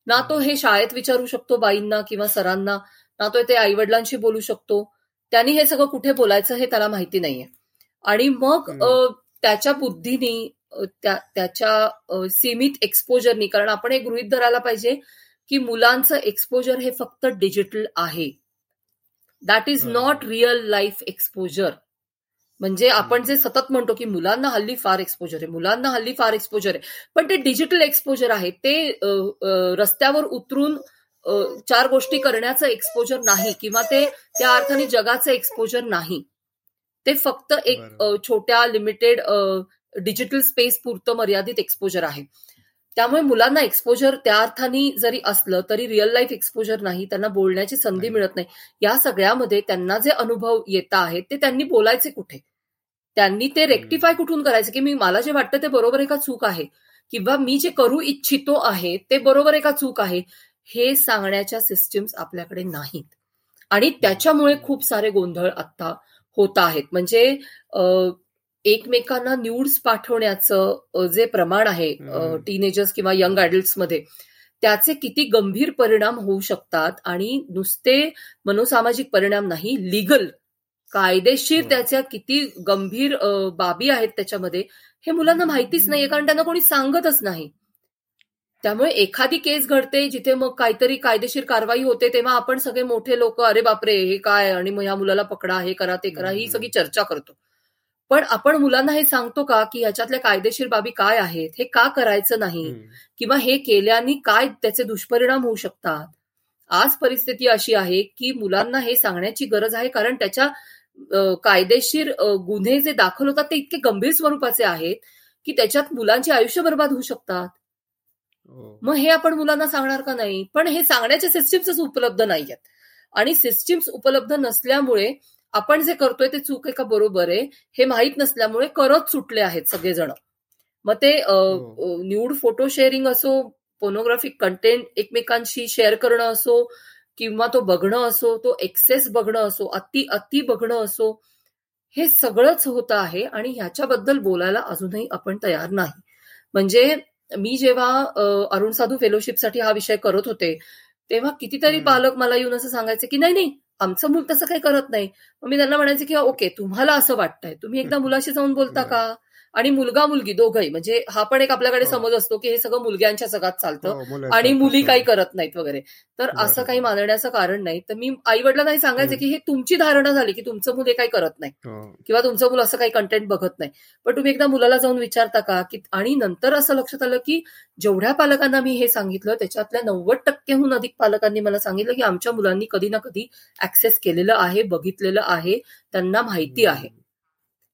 ना तो हे शाळेत विचारू शकतो बाईंना किंवा सरांना ना तो ते आईवडिलांशी बोलू शकतो. त्यांनी हे सगळं कुठे बोलायचं हे त्याला माहिती नाहीये. आणि मग त्याच्या बुद्धीनी त्याच्या सीमित एक्सपोजरनी कारण आपण हे गृहित धरायला पाहिजे की मुलांचं एक्सपोजर हे फक्त डिजिटल आहे. That is not real life exposure म्हणजे आपण जे सतत म्हणतो की मुलांना हल्ली फार एक्सपोजर आहे मुलांना हल्ली फार एक्सपोजर आहे पण ते डिजिटल एक्सपोजर आहे. ते रस्त्यावर उतरून चार गोष्टी करण्याचं एक्सपोजर नाही किंवा ते त्या अर्थाने जगाचं एक्सपोजर नाही. ते फक्त एक छोट्या लिमिटेड डिजिटल स्पेस पुरतं मर्यादित एक्सपोजर आहे. त्यामुळे मुलांना एक्सपोजर त्या अर्थाने जरी असलं तरी रिअल लाईफ एक्सपोजर नाही त्यांना बोलण्याची संधी मिळत नाही. या सगळ्यामध्ये त्यांना जे अनुभव येत आहेत ते त्यांनी बोलायचे कुठे? त्यांनी ते रेक्टिफाय कुठून करायचं? की मी मला जे वाटतं ते बरोबर एका चूक आहे. किंवा मी जे करू इच्छितो आहे ते बरोबर एका चूक आहे. हे सांगण्याच्या सिस्टीम्स आपल्याकडे नाहीत. आणि त्याच्यामुळे खूप सारे गोंधळ आता होत आहेत. म्हणजे एकमेकांना न्यूड्स पाठवण्याचं जे प्रमाण आहे टीनेजर्स किंवा यंगमध्ये त्याचे किती गंभीर परिणाम होऊ शकतात आणि नुसते मनोसामाजिक परिणाम नाही लिगल कायदेशीर त्याच्या किती गंभीर बाबी आहेत त्याच्यामध्ये हे मुलांना माहितीच नाहीये कारण त्यांना कोणी सांगतच नाही. त्यामुळे एखादी केस घडते जिथे मग काहीतरी कायदेशीर कारवाई होते तेव्हा आपण सगळे मोठे लोक अरे बापरे हे काय? आणि मग ह्या मुलाला पकडा हे करा ते करा ही सगळी चर्चा करतो. पण आपण मुलांना हे सांगतो का की ह्याच्यातल्या कायदेशीर बाबी काय आहेत? हे का करायचं नाही? किंवा हे केल्याने काय त्याचे दुष्परिणाम होऊ शकतात? आज परिस्थिती अशी आहे की मुलांना हे सांगण्याची गरज आहे कारण त्याच्या कायदेशीर गुन्हे जे दाखल होतात ते इतके गंभीर स्वरूपाचे आहेत की त्याच्यात मुलांचे आयुष्य बर्बाद होऊ शकतात. मग हे आपण मुलांना सांगणार का नाही? पण हे सांगण्याचे सिस्टीम्सच उपलब्ध नाहीयेत. आणि सिस्टीम्स उपलब्ध नसल्यामुळे आपण जे करतोय ते चूक आहे का बरोबर आहे? हे माहीत नसल्यामुळे करत सुटले आहेत सगळेजण. मग ते न्यूड फोटो शेअरिंग असो पोनोग्राफिक कंटेंट एकमेकांशी शेअर करणं असो किंवा तो बघणं असो तो एक्सेस बघणं असो अति अति बघणं असो हे सगळंच होतं आहे आणि ह्याच्याबद्दल बोलायला अजूनही आपण तयार नाही. म्हणजे मी जेव्हा अरुण साधू फेलोशिपसाठी हा विषय करत होते तेव्हा कितीतरी पालक मला येऊन असं सांगायचे की नाही नाही आमचं मूल तसं काही करत नाही. मग मी त्यांना म्हणायचे की ओके तुम्हाला असं वाटतंय. तुम्ही एकदा मुलाशी जाऊन बोलता का? आणि मुलगा मुलगी दोघही. म्हणजे हा पण एक आपल्याकडे हो. समज असतो की हे सगळं मुलग्यांच्या जगात चालतं हो, आणि मुली काही करत नाहीत वगैरे. तर असं काही मानण्याचं कारण नाही. तर मी आई वडिलांनाही सांगायचं की हे तुमची धारणा झाली की तुमचं मुल हे काही करत नाही. हो. किंवा तुमचं मुलं असं काही कंटेंट बघत नाही. पण तुम्ही एकदा मुलाला जाऊन विचारता का की आणि नंतर असं लक्षात आलं की जेवढ्या पालकांना मी हे सांगितलं त्याच्यातल्या नव्वद टक्केहून अधिक पालकांनी मला सांगितलं की आमच्या मुलांनी कधी ना कधी ऍक्सेस केलेलं आहे बघितलेलं आहे त्यांना माहिती आहे.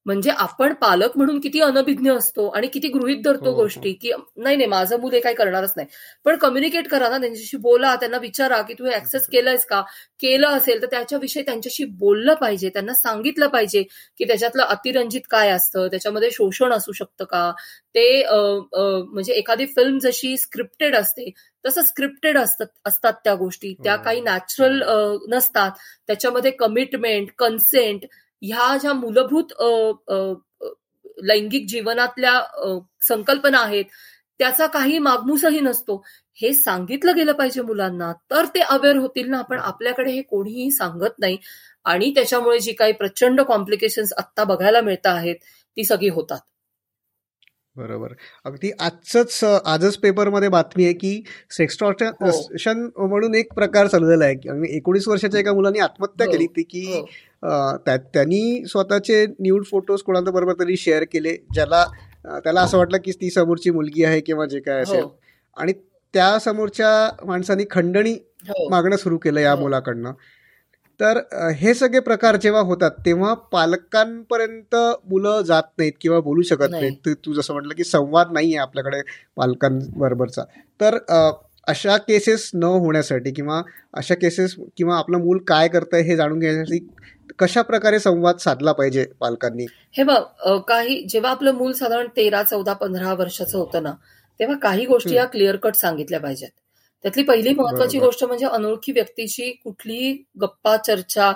म्हणजे आपण पालक म्हणून किती अनभिज्ञ असतो आणि किती गृहित धरतो हो, हो. गोष्टी की नाही नाही माझं मुल हे काही करणारच नाही. पण कम्युनिकेट करा ना त्यांच्याशी बोला त्यांना विचारा की तू ऍक्सेस केलंयस का? केलं असेल तर त्याच्याविषयी त्यांच्याशी बोललं पाहिजे त्यांना सांगितलं पाहिजे की त्याच्यातलं अतिरंजित काय असतं त्याच्यामध्ये शोषण असू शकतं का? ते म्हणजे एखादी फिल्म जशी स्क्रिप्टेड असते तसं स्क्रिप्टेड असतात असतात त्या गोष्टी. त्या हो. काही नॅचरल नसतात. त्याच्यामध्ये कमिटमेंट कन्सेंट ह्या ज्या मूलभूत लैंगिक जीवनातल्या संकल्पना आहेत त्याचा काही मागमूसही नसतो. हे सांगितलं गेलं पाहिजे मुलांना तर ते अवेअर होतील ना. पण आपल्याकडे हे कोणीही सांगत नाही. आणि त्याच्यामुळे जी काही प्रचंड कॉम्प्लिकेशन्स आत्ता बघायला मिळत आहेत ती सगळी होतात. बरोबर. अगदी आजच आजच पेपरमध्ये बातमी आहे की सेक्स्टॉर्शन हो. म्हणून एक प्रकार चाललेला आहे. की एकोणीस वर्षाच्या एका मुलांनी आत्महत्या हो. केली ती की हो. त्यांनी स्वतःचे न्यूड फोटोज कोणाच्या बरोबर तरी शेअर केले ज्याला त्याला असं वाटलं की ती समोरची मुलगी आहे किंवा जे काय असेल. आणि त्या समोरच्या माणसांनी खंडणी मागणं सुरू केलं या मुलाकडनं. तर हे सगळे प्रकार जेव्हा होतात तेव्हा पालकांपर्यंत मुलं जात नाहीत किंवा बोलू शकत नाहीत. तू जसं म्हटलं की संवाद नाही आहे आपल्याकडे पालकांबरोबरचा. तर अशा केसेस न होण्यासाठी किंवा अशा केसेस किंवा आपलं मूल काय करतंय हे जाणून घेण्यासाठी कशा प्रकारे संवाद साधला पाहिजे पालकांनी? हे बघ काही जेव्हा आपलं मूल साधारण तेरा चौदा पंधरा वर्षाचं होतं ना तेव्हा काही गोष्टी या क्लिअर कट सांगितल्या पाहिजेत. त्यातली पहिली महत्वाची गोष्ट म्हणजे अनोळखी व्यक्तीची कुठलीही गप्पा चर्चा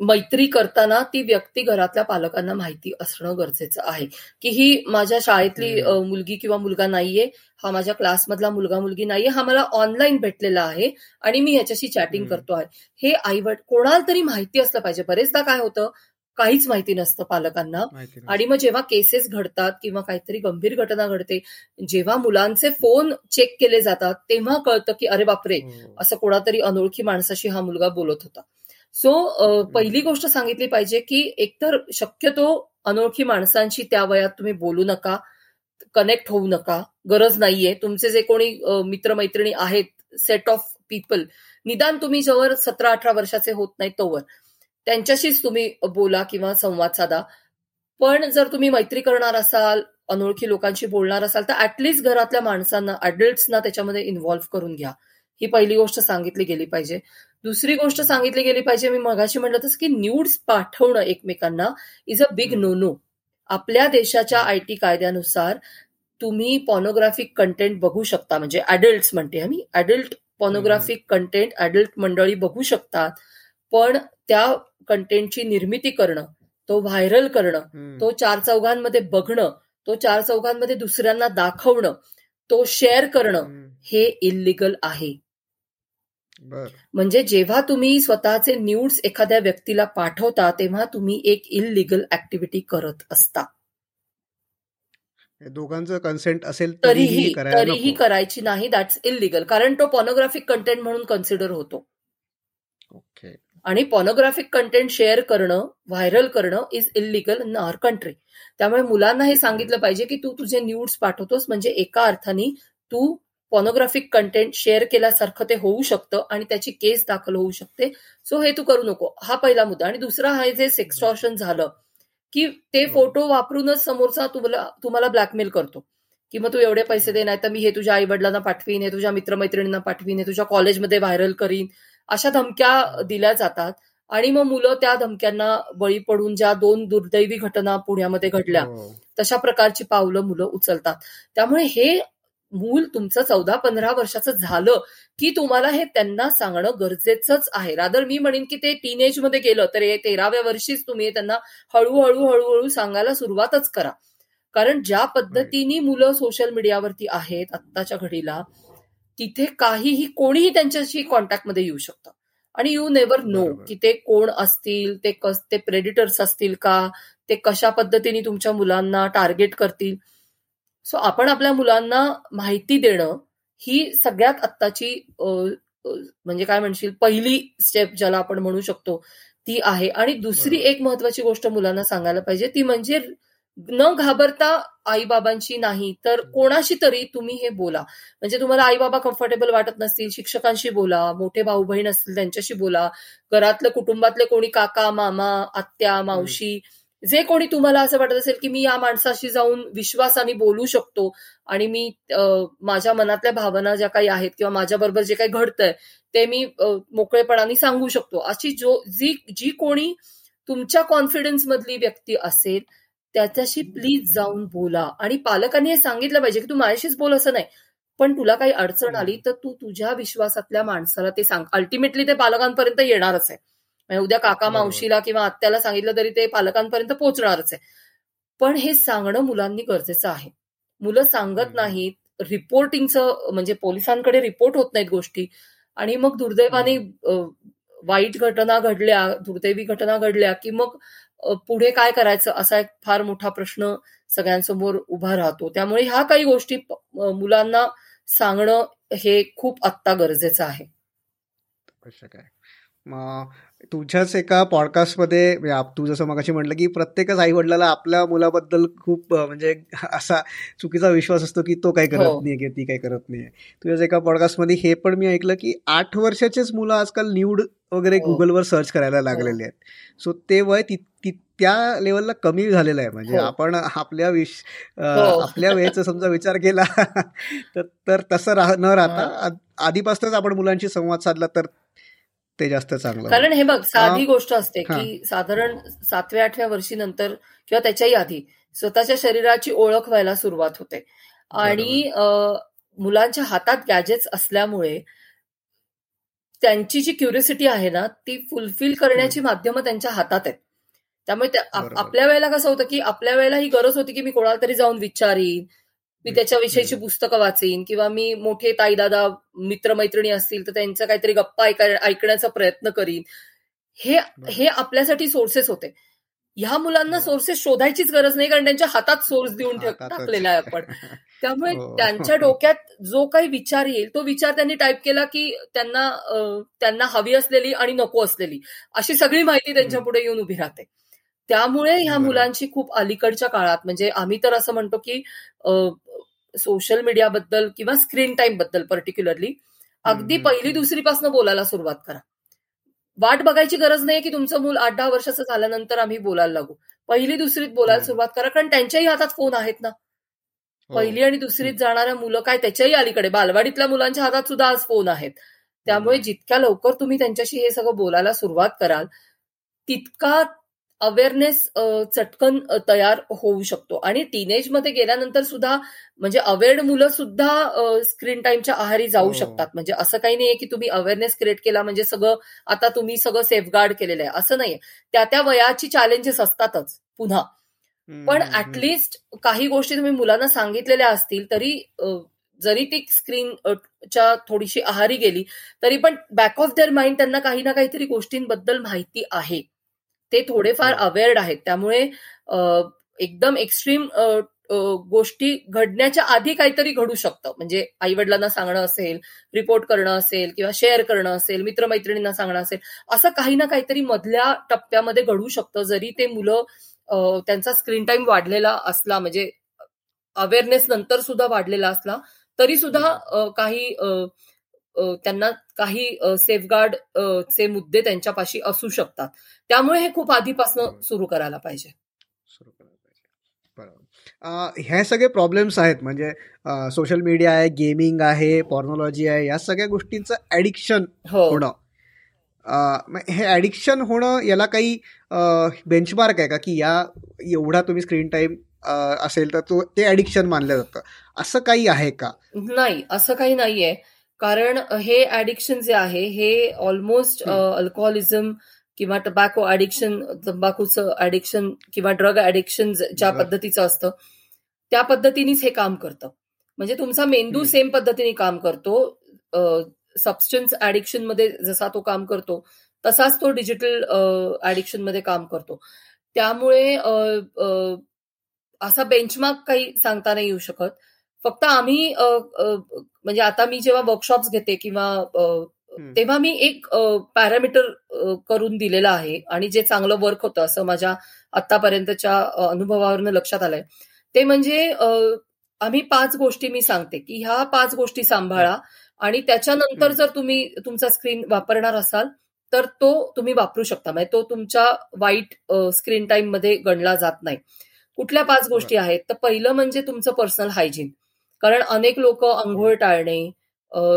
मैत्री करताना ती व्यक्ती घरातल्या पालकांना माहिती असणं गरजेचं आहे. की ही माझ्या शाळेतली मुलगी किंवा मुलगा नाहीये हा माझ्या क्लासमधला मुलगा मुलगी नाहीये हा मला ऑनलाईन भेटलेला आहे आणि मी ह्याच्याशी चॅटिंग करतो आहे हे आईवड कोणाला तरी माहिती असलं पाहिजे. बरेचदा काय होतं काहीच माहिती नसतं पालकांना. आणि मग जेव्हा केसेस घडतात किंवा काहीतरी गंभीर घटना घडते जेव्हा मुलांचे फोन चेक केले जातात तेव्हा कळतं की अरे बापरे हो. असं कोणातरी अनोळखी माणसाशी हा मुलगा बोलत होता. सो पहिली गोष्ट सांगितली पाहिजे की एकतर शक्यतो अनोळखी माणसांशी त्या वयात तुम्ही बोलू नका कनेक्ट होऊ नका गरज नाहीये. तुमचे जे कोणी मित्रमैत्रिणी आहेत सेट ऑफ पीपल निदान तुम्ही जवळ सतरा अठरा वर्षाचे होत नाही तोवर. त्यांच्याशीच तुम्ही बोला किंवा संवाद साधा. पण जर तुम्ही मैत्री करणार असाल अनोळखी लोकांशी बोलणार असाल तर ऍटलिस्ट घरातल्या माणसांना अडल्ट्सना त्याच्यामध्ये इन्व्हॉल्व्ह करून घ्या. ही पहिली गोष्ट सांगितली गेली पाहिजे. दुसरी गोष्ट सांगितली गेली पाहिजे मी मगाशी म्हटलं तसं की न्यूड्स पाठवणं एकमेकांना is a big no no आपल्या देशाच्या आय टी कायद्यानुसार तुम्ही पॉनोग्राफिक कंटेंट बघू शकता म्हणजे अडल्ट म्हणते मी अडल्ट पॉनोग्राफिक कंटेंट अडल्ट मंडळी बघू शकतात. पण त्या कंटेंटची निर्मिती करणं तो व्हायरल करणं तो चार चौघांमध्ये बघणं तो चार चौघांमध्ये दुसऱ्यांना दाखवणं तो शेअर करणं हे इलिगल आहे. म्हणजे जेव्हा तुम्ही स्वतःचे न्यूड्स एखाद्या व्यक्तीला पाठवता तेव्हा तुम्ही एक इलिगल ऍक्टिव्हिटी करत असता. दोघांचं कन्सेंट असेल तरीही तरीही करायची नाही दॅट्स इलिगल कारण तो पॉनोग्राफिक कंटेंट म्हणून कन्सिडर होतो. ओके. आणि पॉनोग्राफिक कंटेंट शेअर करणं व्हायरल करणं is illegal in our country त्यामुळे मुलांना हे सांगितलं पाहिजे की तू तुझे न्यूड्स पाठवतोस म्हणजे एका अर्थाने तू पॉनोग्राफिक कंटेंट शेअर केल्यासारखं ते होऊ शकतं आणि त्याची केस दाखल होऊ शकते. सो हे तू करू नको. हा पहिला मुद्दा. आणि दुसरा हा जे सेक्स्टॉर्शन झालं की ते फोटो वापरूनच समोरचा तुम्हाला तुम्हाला ब्लॅकमेल करतो. की मग तू एवढे पैसे दे नाही तर मी हे तुझ्या आई वडिलांना पाठवीन हे तुझ्या मित्रमैत्रिणींना पाठवीन हे तुझ्या कॉलेजमध्ये व्हायरल करीन. अशा धमक्या दिल्या जातात. आणि मग मुलं त्या धमक्यांना बळी पडून ज्या दोन दुर्दैवी घटना पुण्यामध्ये घडल्या हो. तशा प्रकारची पावलं मुलं उचलतात. त्यामुळे हे मूल तुमचं चौदा पंधरा वर्षाचं झालं की तुम्हाला हे त्यांना सांगणं गरजेचंच आहे. रादर मी म्हणेन की ते टीनेजमध्ये गेलं तर तेराव्या वर्षीच तुम्ही त्यांना हळूहळू हळूहळू सांगायला सुरुवातच करा. कारण ज्या पद्धतीने मुलं सोशल मीडियावरती आहेत आत्ताच्या घडीला तिथे काहीही कोणीही त्यांच्याशी कॉन्टॅक्टमध्ये येऊ शकतं. आणि यू नेवर नो की ते कोण असतील ते कस ते प्रेडिटर्स असतील का ते कशा पद्धतीने तुमच्या मुलांना टार्गेट करतील. सो आपण आपल्या मुलांना माहिती देणं ही सगळ्यात आत्ताची म्हणजे काय म्हणशील पहिली स्टेप ज्याला आपण म्हणू शकतो ती आहे. आणि दुसरी एक महत्वाची गोष्ट मुलांना सांगायला पाहिजे ती म्हणजे न घाबरता आईबाबांशी नाही तर कोणाशी तरी तुम्ही हे बोला. म्हणजे तुम्हाला आई बाबा कम्फर्टेबल वाटत नसतील शिक्षकांशी बोला मोठे भाऊ बहीण असतील त्यांच्याशी बोला घरातले कुटुंबातले कोणी काका मामा आत्या मावशी जे कोणी तुम्हाला असं वाटत असेल की मी या माणसाशी जाऊन विश्वासाने बोलू शकतो आणि मी माझ्या मनातल्या भावना ज्या काही आहेत किंवा माझ्याबरोबर जे काही घडतंय ते मी मोकळेपणाने सांगू शकतो. अशी जो जी जी कोणी तुमच्या कॉन्फिडन्स मधली व्यक्ती असेल त्याच्याशी प्लीज जाऊन बोला. आणि पालकांनी हे सांगितलं पाहिजे की तू माझ्याशीच बोल असं नाही. पण तुला काही अडचण आली तर तू तुझ्या विश्वासातल्या माणसाला ते सांग. अल्टिमेटली ते पालकांपर्यंत येणारच आहे. म्हणजे उद्या काका मावशीला किंवा आत्याला सांगितलं तरी ते पालकांपर्यंत पोहोचणारच आहे. पण हे सांगणं मुलांनी गरजेचं आहे. मुलं सांगत नाहीत रिपोर्टिंगचं म्हणजे पोलिसांकडे रिपोर्ट होत नाहीत गोष्टी. आणि मग दुर्दैवाने वाईट घटना घडल्या दुर्दैवी घटना घडल्या की मग पुढे काय करायचं असा एक फार मोठा प्रश्न सगळ्यांसमोर उभा राहतो. त्यामुळे ह्या काही गोष्टी मुलांना सांगणं हे खूप आत्ता गरजेचं आहे. तुझ्याच एका पॉडकास्टमध्ये तू जसं मगाशी म्हटलं की प्रत्येकच आई वडिलाला आपल्या मुलाबद्दल खूप म्हणजे असा चुकीचा विश्वास असतो की तो काही करत हो. नाही किंवा ती काही करत नाही तुझ्याच एका पॉडकास्टमध्ये हे पण मी ऐकलं की आठ वर्षाचेच मुलं आजकाल न्यूड वगैरे हो. गुगलवर सर्च करायला लागलेले आहेत सो ते वय त्या लेवलला कमी झालेलं आहे म्हणजे हो. आपण आपल्या विश आपल्या वेळेचा समजा विचार केला तर तसं राह न राहता आधीपासूनच आपण मुलांशी संवाद साधला तर ते जास्त चांगलं कारण हे बघ साधी गोष्ट असते की साधारण सातव्या आठव्या वर्षी नंतर किंवा त्याच्याही आधी स्वतःच्या शरीराची ओळख व्हायला सुरुवात होते. आणि मुलांच्या हातात गॅजेट्स असल्यामुळे त्यांची जी क्युरियोसिटी आहे ना ती फुलफिल करण्याची माध्यमं त्यांच्या हातात आहेत. त्यामुळे आपल्या वेळेला कसं होतं की आपल्या वेळेला ही गरज होती की मी कोणाला तरी जाऊन विचारीन मी त्याच्याविषयीची पुस्तकं वाचीन किंवा मी मोठे ताईदादा मित्रमैत्रिणी असतील तर त्यांचं काहीतरी गप्पा ऐकण्याचा प्रयत्न करीन. हे हे आपल्यासाठी सोर्सेस होते. ह्या मुलांना सोर्सेस. शोधायचीच गरज नाही कारण त्यांच्या हातात सोर्स देऊन टाकलेला आहे आपण. त्यामुळे (laughs) हो. त्यांच्या डोक्यात जो काही विचार येईल तो विचार त्यांनी टाईप केला की त्यांना त्यांना हवी असलेली आणि नको असलेली. अशी सगळी माहिती त्यांच्या पुढे येऊन उभी राहते. त्यामुळे ह्या मुलांची खूप अलीकडच्या काळात म्हणजे आम्ही तर असं म्हणतो की सोशल मीडियाबद्दल किंवा स्क्रीन टाइमबद्दल पर्टिक्युलरली अगदी पहिली दुसरी पासून बोलायला सुरुवात करा. वाट बघायची गरज नाही की तुमचं मूल आठ दहा वर्षाचं झाल्यानंतर आम्ही बोलायला लागू. पहिली दुसरीत बोलायला सुरुवात करा कारण त्यांच्याही हातात फोन आहेत ना. हो. पहिली आणि दुसरीत जाणाऱ्या मुलं काय त्याच्याही अलीकडे बालवाडीतल्या मुलांच्या हातात सुद्धा आज फोन आहेत. त्यामुळे जितक्या लवकर तुम्ही त्यांच्याशी हे सगळं बोलायला सुरुवात कराल तितका अवेअरनेस चटकन तयार होऊ शकतो. आणि टीनेजमध्ये गेल्यानंतर सुद्धा म्हणजे अवेअर्ड मुलं सुद्धा स्क्रीन टाईमच्या आहारी जाऊ हो. शकतात. म्हणजे असं काही नाहीये की तुम्ही अवेअरनेस क्रिएट केला म्हणजे सगळं आता तुम्ही सगळं सेफगार्ड केलेलं आहे. असं नाहीये. त्या त्या वयाची चॅलेंजेस असतातच पुन्हा. पण ऍटलिस्ट काही गोष्टी तुम्ही मुलांना सांगितलेल्या असतील तरी जरी ती स्क्रीनच्या थोडीशी आहारी गेली तरी पण बॅक ऑफ देअर माइंड त्यांना काही ना काहीतरी गोष्टींबद्दल माहिती आहे. ते थोडेफार अवेअर्ड आहेत. त्यामुळे एकदम एक्स्ट्रीम गोष्टी घडण्याच्या आधी काहीतरी घडू शकतं. म्हणजे आई वडिलांना सांगणं असेल रिपोर्ट करणं असेल किंवा शेअर करणं असेल मित्रमैत्रिणींना सांगणं असेल असं काही ना काहीतरी मधल्या टप्प्यामध्ये घडू शकतं. जरी ते मुलं त्यांचा स्क्रीन टाइम वाढलेला असला म्हणजे अवेअरनेस नंतर सुद्धा वाढलेला असला तरी सुद्धा काही त्यांना काही सेफगार्ड चे मुद्दे त्यांच्यापाशी असू शकतात. त्यामुळे हे खूप आधीपासून सुरू करायला पाहिजे. सुरू करायला पाहिजे. ह्या सगळे प्रॉब्लेम्स आहेत. म्हणजे सोशल मीडिया आहे गेमिंग आहे पॉर्नॉलॉजी आहे या सगळ्या गोष्टींचं ऍडिक्शन हो. होणं. हे ऍडिक्शन होणं याला काही बेंचमार्क आहे का? की या एवढा तुम्ही स्क्रीन टाइम असेल तर तो ते ऍडिक्शन मानलं जातं. असं काही आहे का? नाही असं काही नाहीये. कारण हे ऍडिक्शन जे आहे हे ऑलमोस्ट अल्कोहोलिझम किंवा टबॅको ऍडिक्शन तंबाखूचं ऍडिक्शन किंवा ड्रग ऍडिक्शन ज्या पद्धतीचं असतं त्या पद्धतीनेच हे काम करतं. म्हणजे तुमचा मेंदू सेम पद्धतीने काम करतो. सबस्टन्स ऍडिक्शनमध्ये जसा तो काम करतो तसाच तो डिजिटल ऍडिक्शनमध्ये काम करतो. त्यामुळे असा बेंचमार्क काही सांगता नाही येऊ शकत. फक्त आम्ही म्हणजे आता मी जेव्हा वर्कशॉप्स घेते किंवा तेव्हा मी एक पॅरामीटर करून दिलेलं आहे. आणि जे चांगलं वर्क होतं असं माझ्या आतापर्यंतच्या अनुभवावरनं लक्षात आलंय. ते म्हणजे आम्ही पाच गोष्टी मी सांगते की ह्या पाच गोष्टी सांभाळा आणि त्याच्यानंतर जर तुम्ही तुमचा स्क्रीन वापरणार असाल तर तो तुम्ही वापरू शकता. म्हणजे तो तुमच्या वाईट स्क्रीन टाइममध्ये गणला जात नाही. कुठल्या पाच गोष्टी आहेत? तर पहिलं म्हणजे तुमचं पर्सनल हायजीन कारण अनेक लोक आंघोळ टाळणे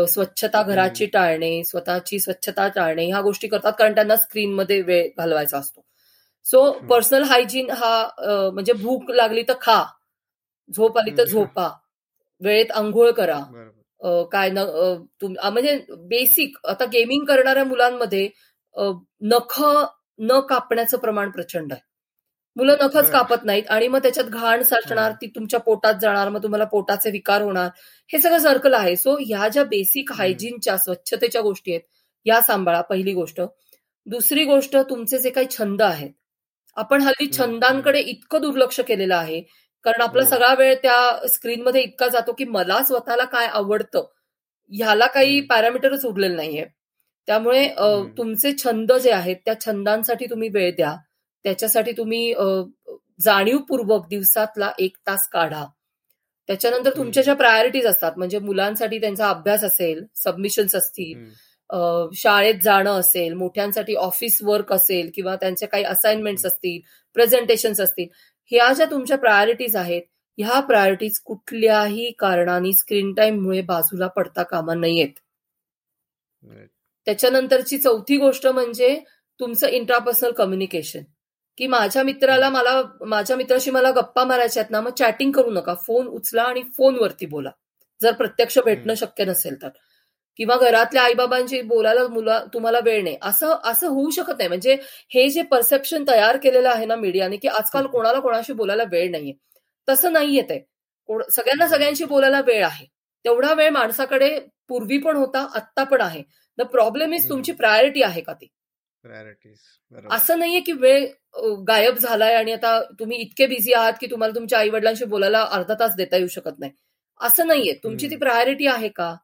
स्वच्छता घराची टाळणे स्वतःची स्वच्छता टाळणे ह्या गोष्टी करतात कारण त्यांना स्क्रीनमध्ये वेळ घालवायचा असतो. सो पर्सनल हायजीन हा म्हणजे भूक लागली तर खा. झोप आली तर झोपा. वेळेत आंघोळ करा. काय न म्हणजे बेसिक आता गेमिंग करणाऱ्या मुलांमध्ये नख न कापण्याचं प्रमाण प्रचंड आहे. मुलं नखच कापत नाहीत आणि मग त्याच्यात घाण साचणार ती तुमच्या पोटात जाणार मग तुम्हाला पोटाचे विकार होणार. हे सगळं सर्कल आहे. सो ह्या ज्या बेसिक हायजीनच्या स्वच्छतेच्या गोष्टी आहेत या सांभाळा पहिली गोष्ट. दुसरी गोष्ट तुमचे जे काही छंद आहेत आपण हल्ली छंदांकडे इतकं दुर्लक्ष केलेलं आहे कारण आपला हो. सगळा वेळ त्या स्क्रीनमध्ये इतका जातो की मला स्वतःला काय आवडतं ह्याला काही पॅरामीटरच उरलेलं नाहीये. त्यामुळे तुमचे छंद जे आहेत त्या छंदांसाठी तुम्ही वेळ द्या. त्याच्यासाठी तुम्ही जाणीवपूर्वक दिवसातला एक तास काढा. त्याच्यानंतर तुमच्या ज्या प्रायोरिटीज असतात म्हणजे मुलांसाठी त्यांचा अभ्यास असेल सबमिशन्स असतील शाळेत जाणं असेल मोठ्यांसाठी ऑफिस वर्क असेल किंवा त्यांचे काही असाइनमेंट्स असतील प्रेझेंटेशन्स असतील ह्या ज्या तुमच्या प्रायोरिटीज आहेत ह्या प्रायोरिटीज कुठल्याही कारणाने स्क्रीन टाईममुळे बाजूला पडता कामा नाहीयेत त्याच्यानंतरची चौथी गोष्ट म्हणजे तुमचं इंट्रापर्सनल कम्युनिकेशन की माझ्या मित्राला मला माझ्या मित्राशी मला गप्पा मारायच्या आहेत ना मग चॅटिंग करू नका. फोन उचला आणि फोनवरती बोला. जर प्रत्यक्ष भेटणं शक्य नसेल तर. किंवा घरातल्या आईबाबांशी बोलायला मुला तुम्हाला वेळ नाही. असं असं होऊ शकत नाही. म्हणजे हे जे परसेप्शन तयार केलेलं आहे ना मीडियाने की आजकाल कोणाला कोणाशी बोलायला वेळ नाहीये. तसं नाही येत आहे सगळ्यांना सगळ्यांशी बोलायला वेळ आहे. तेवढा वेळ माणसाकडे पूर्वी पण होता आत्ता पण आहे. द प्रॉब्लेम इज तुमची प्रायोरिटी आहे का ती? असं नाहीये की वेळ गायब झालाय आणि आता तुम्ही इतके बिझी आहात की तुम्हाला तुमच्या आई वडिलांशी बोलायला अर्धा तास देता येऊ शकत नाही. असं नाहीये. तुमची ती प्रायोरिटी आहे का?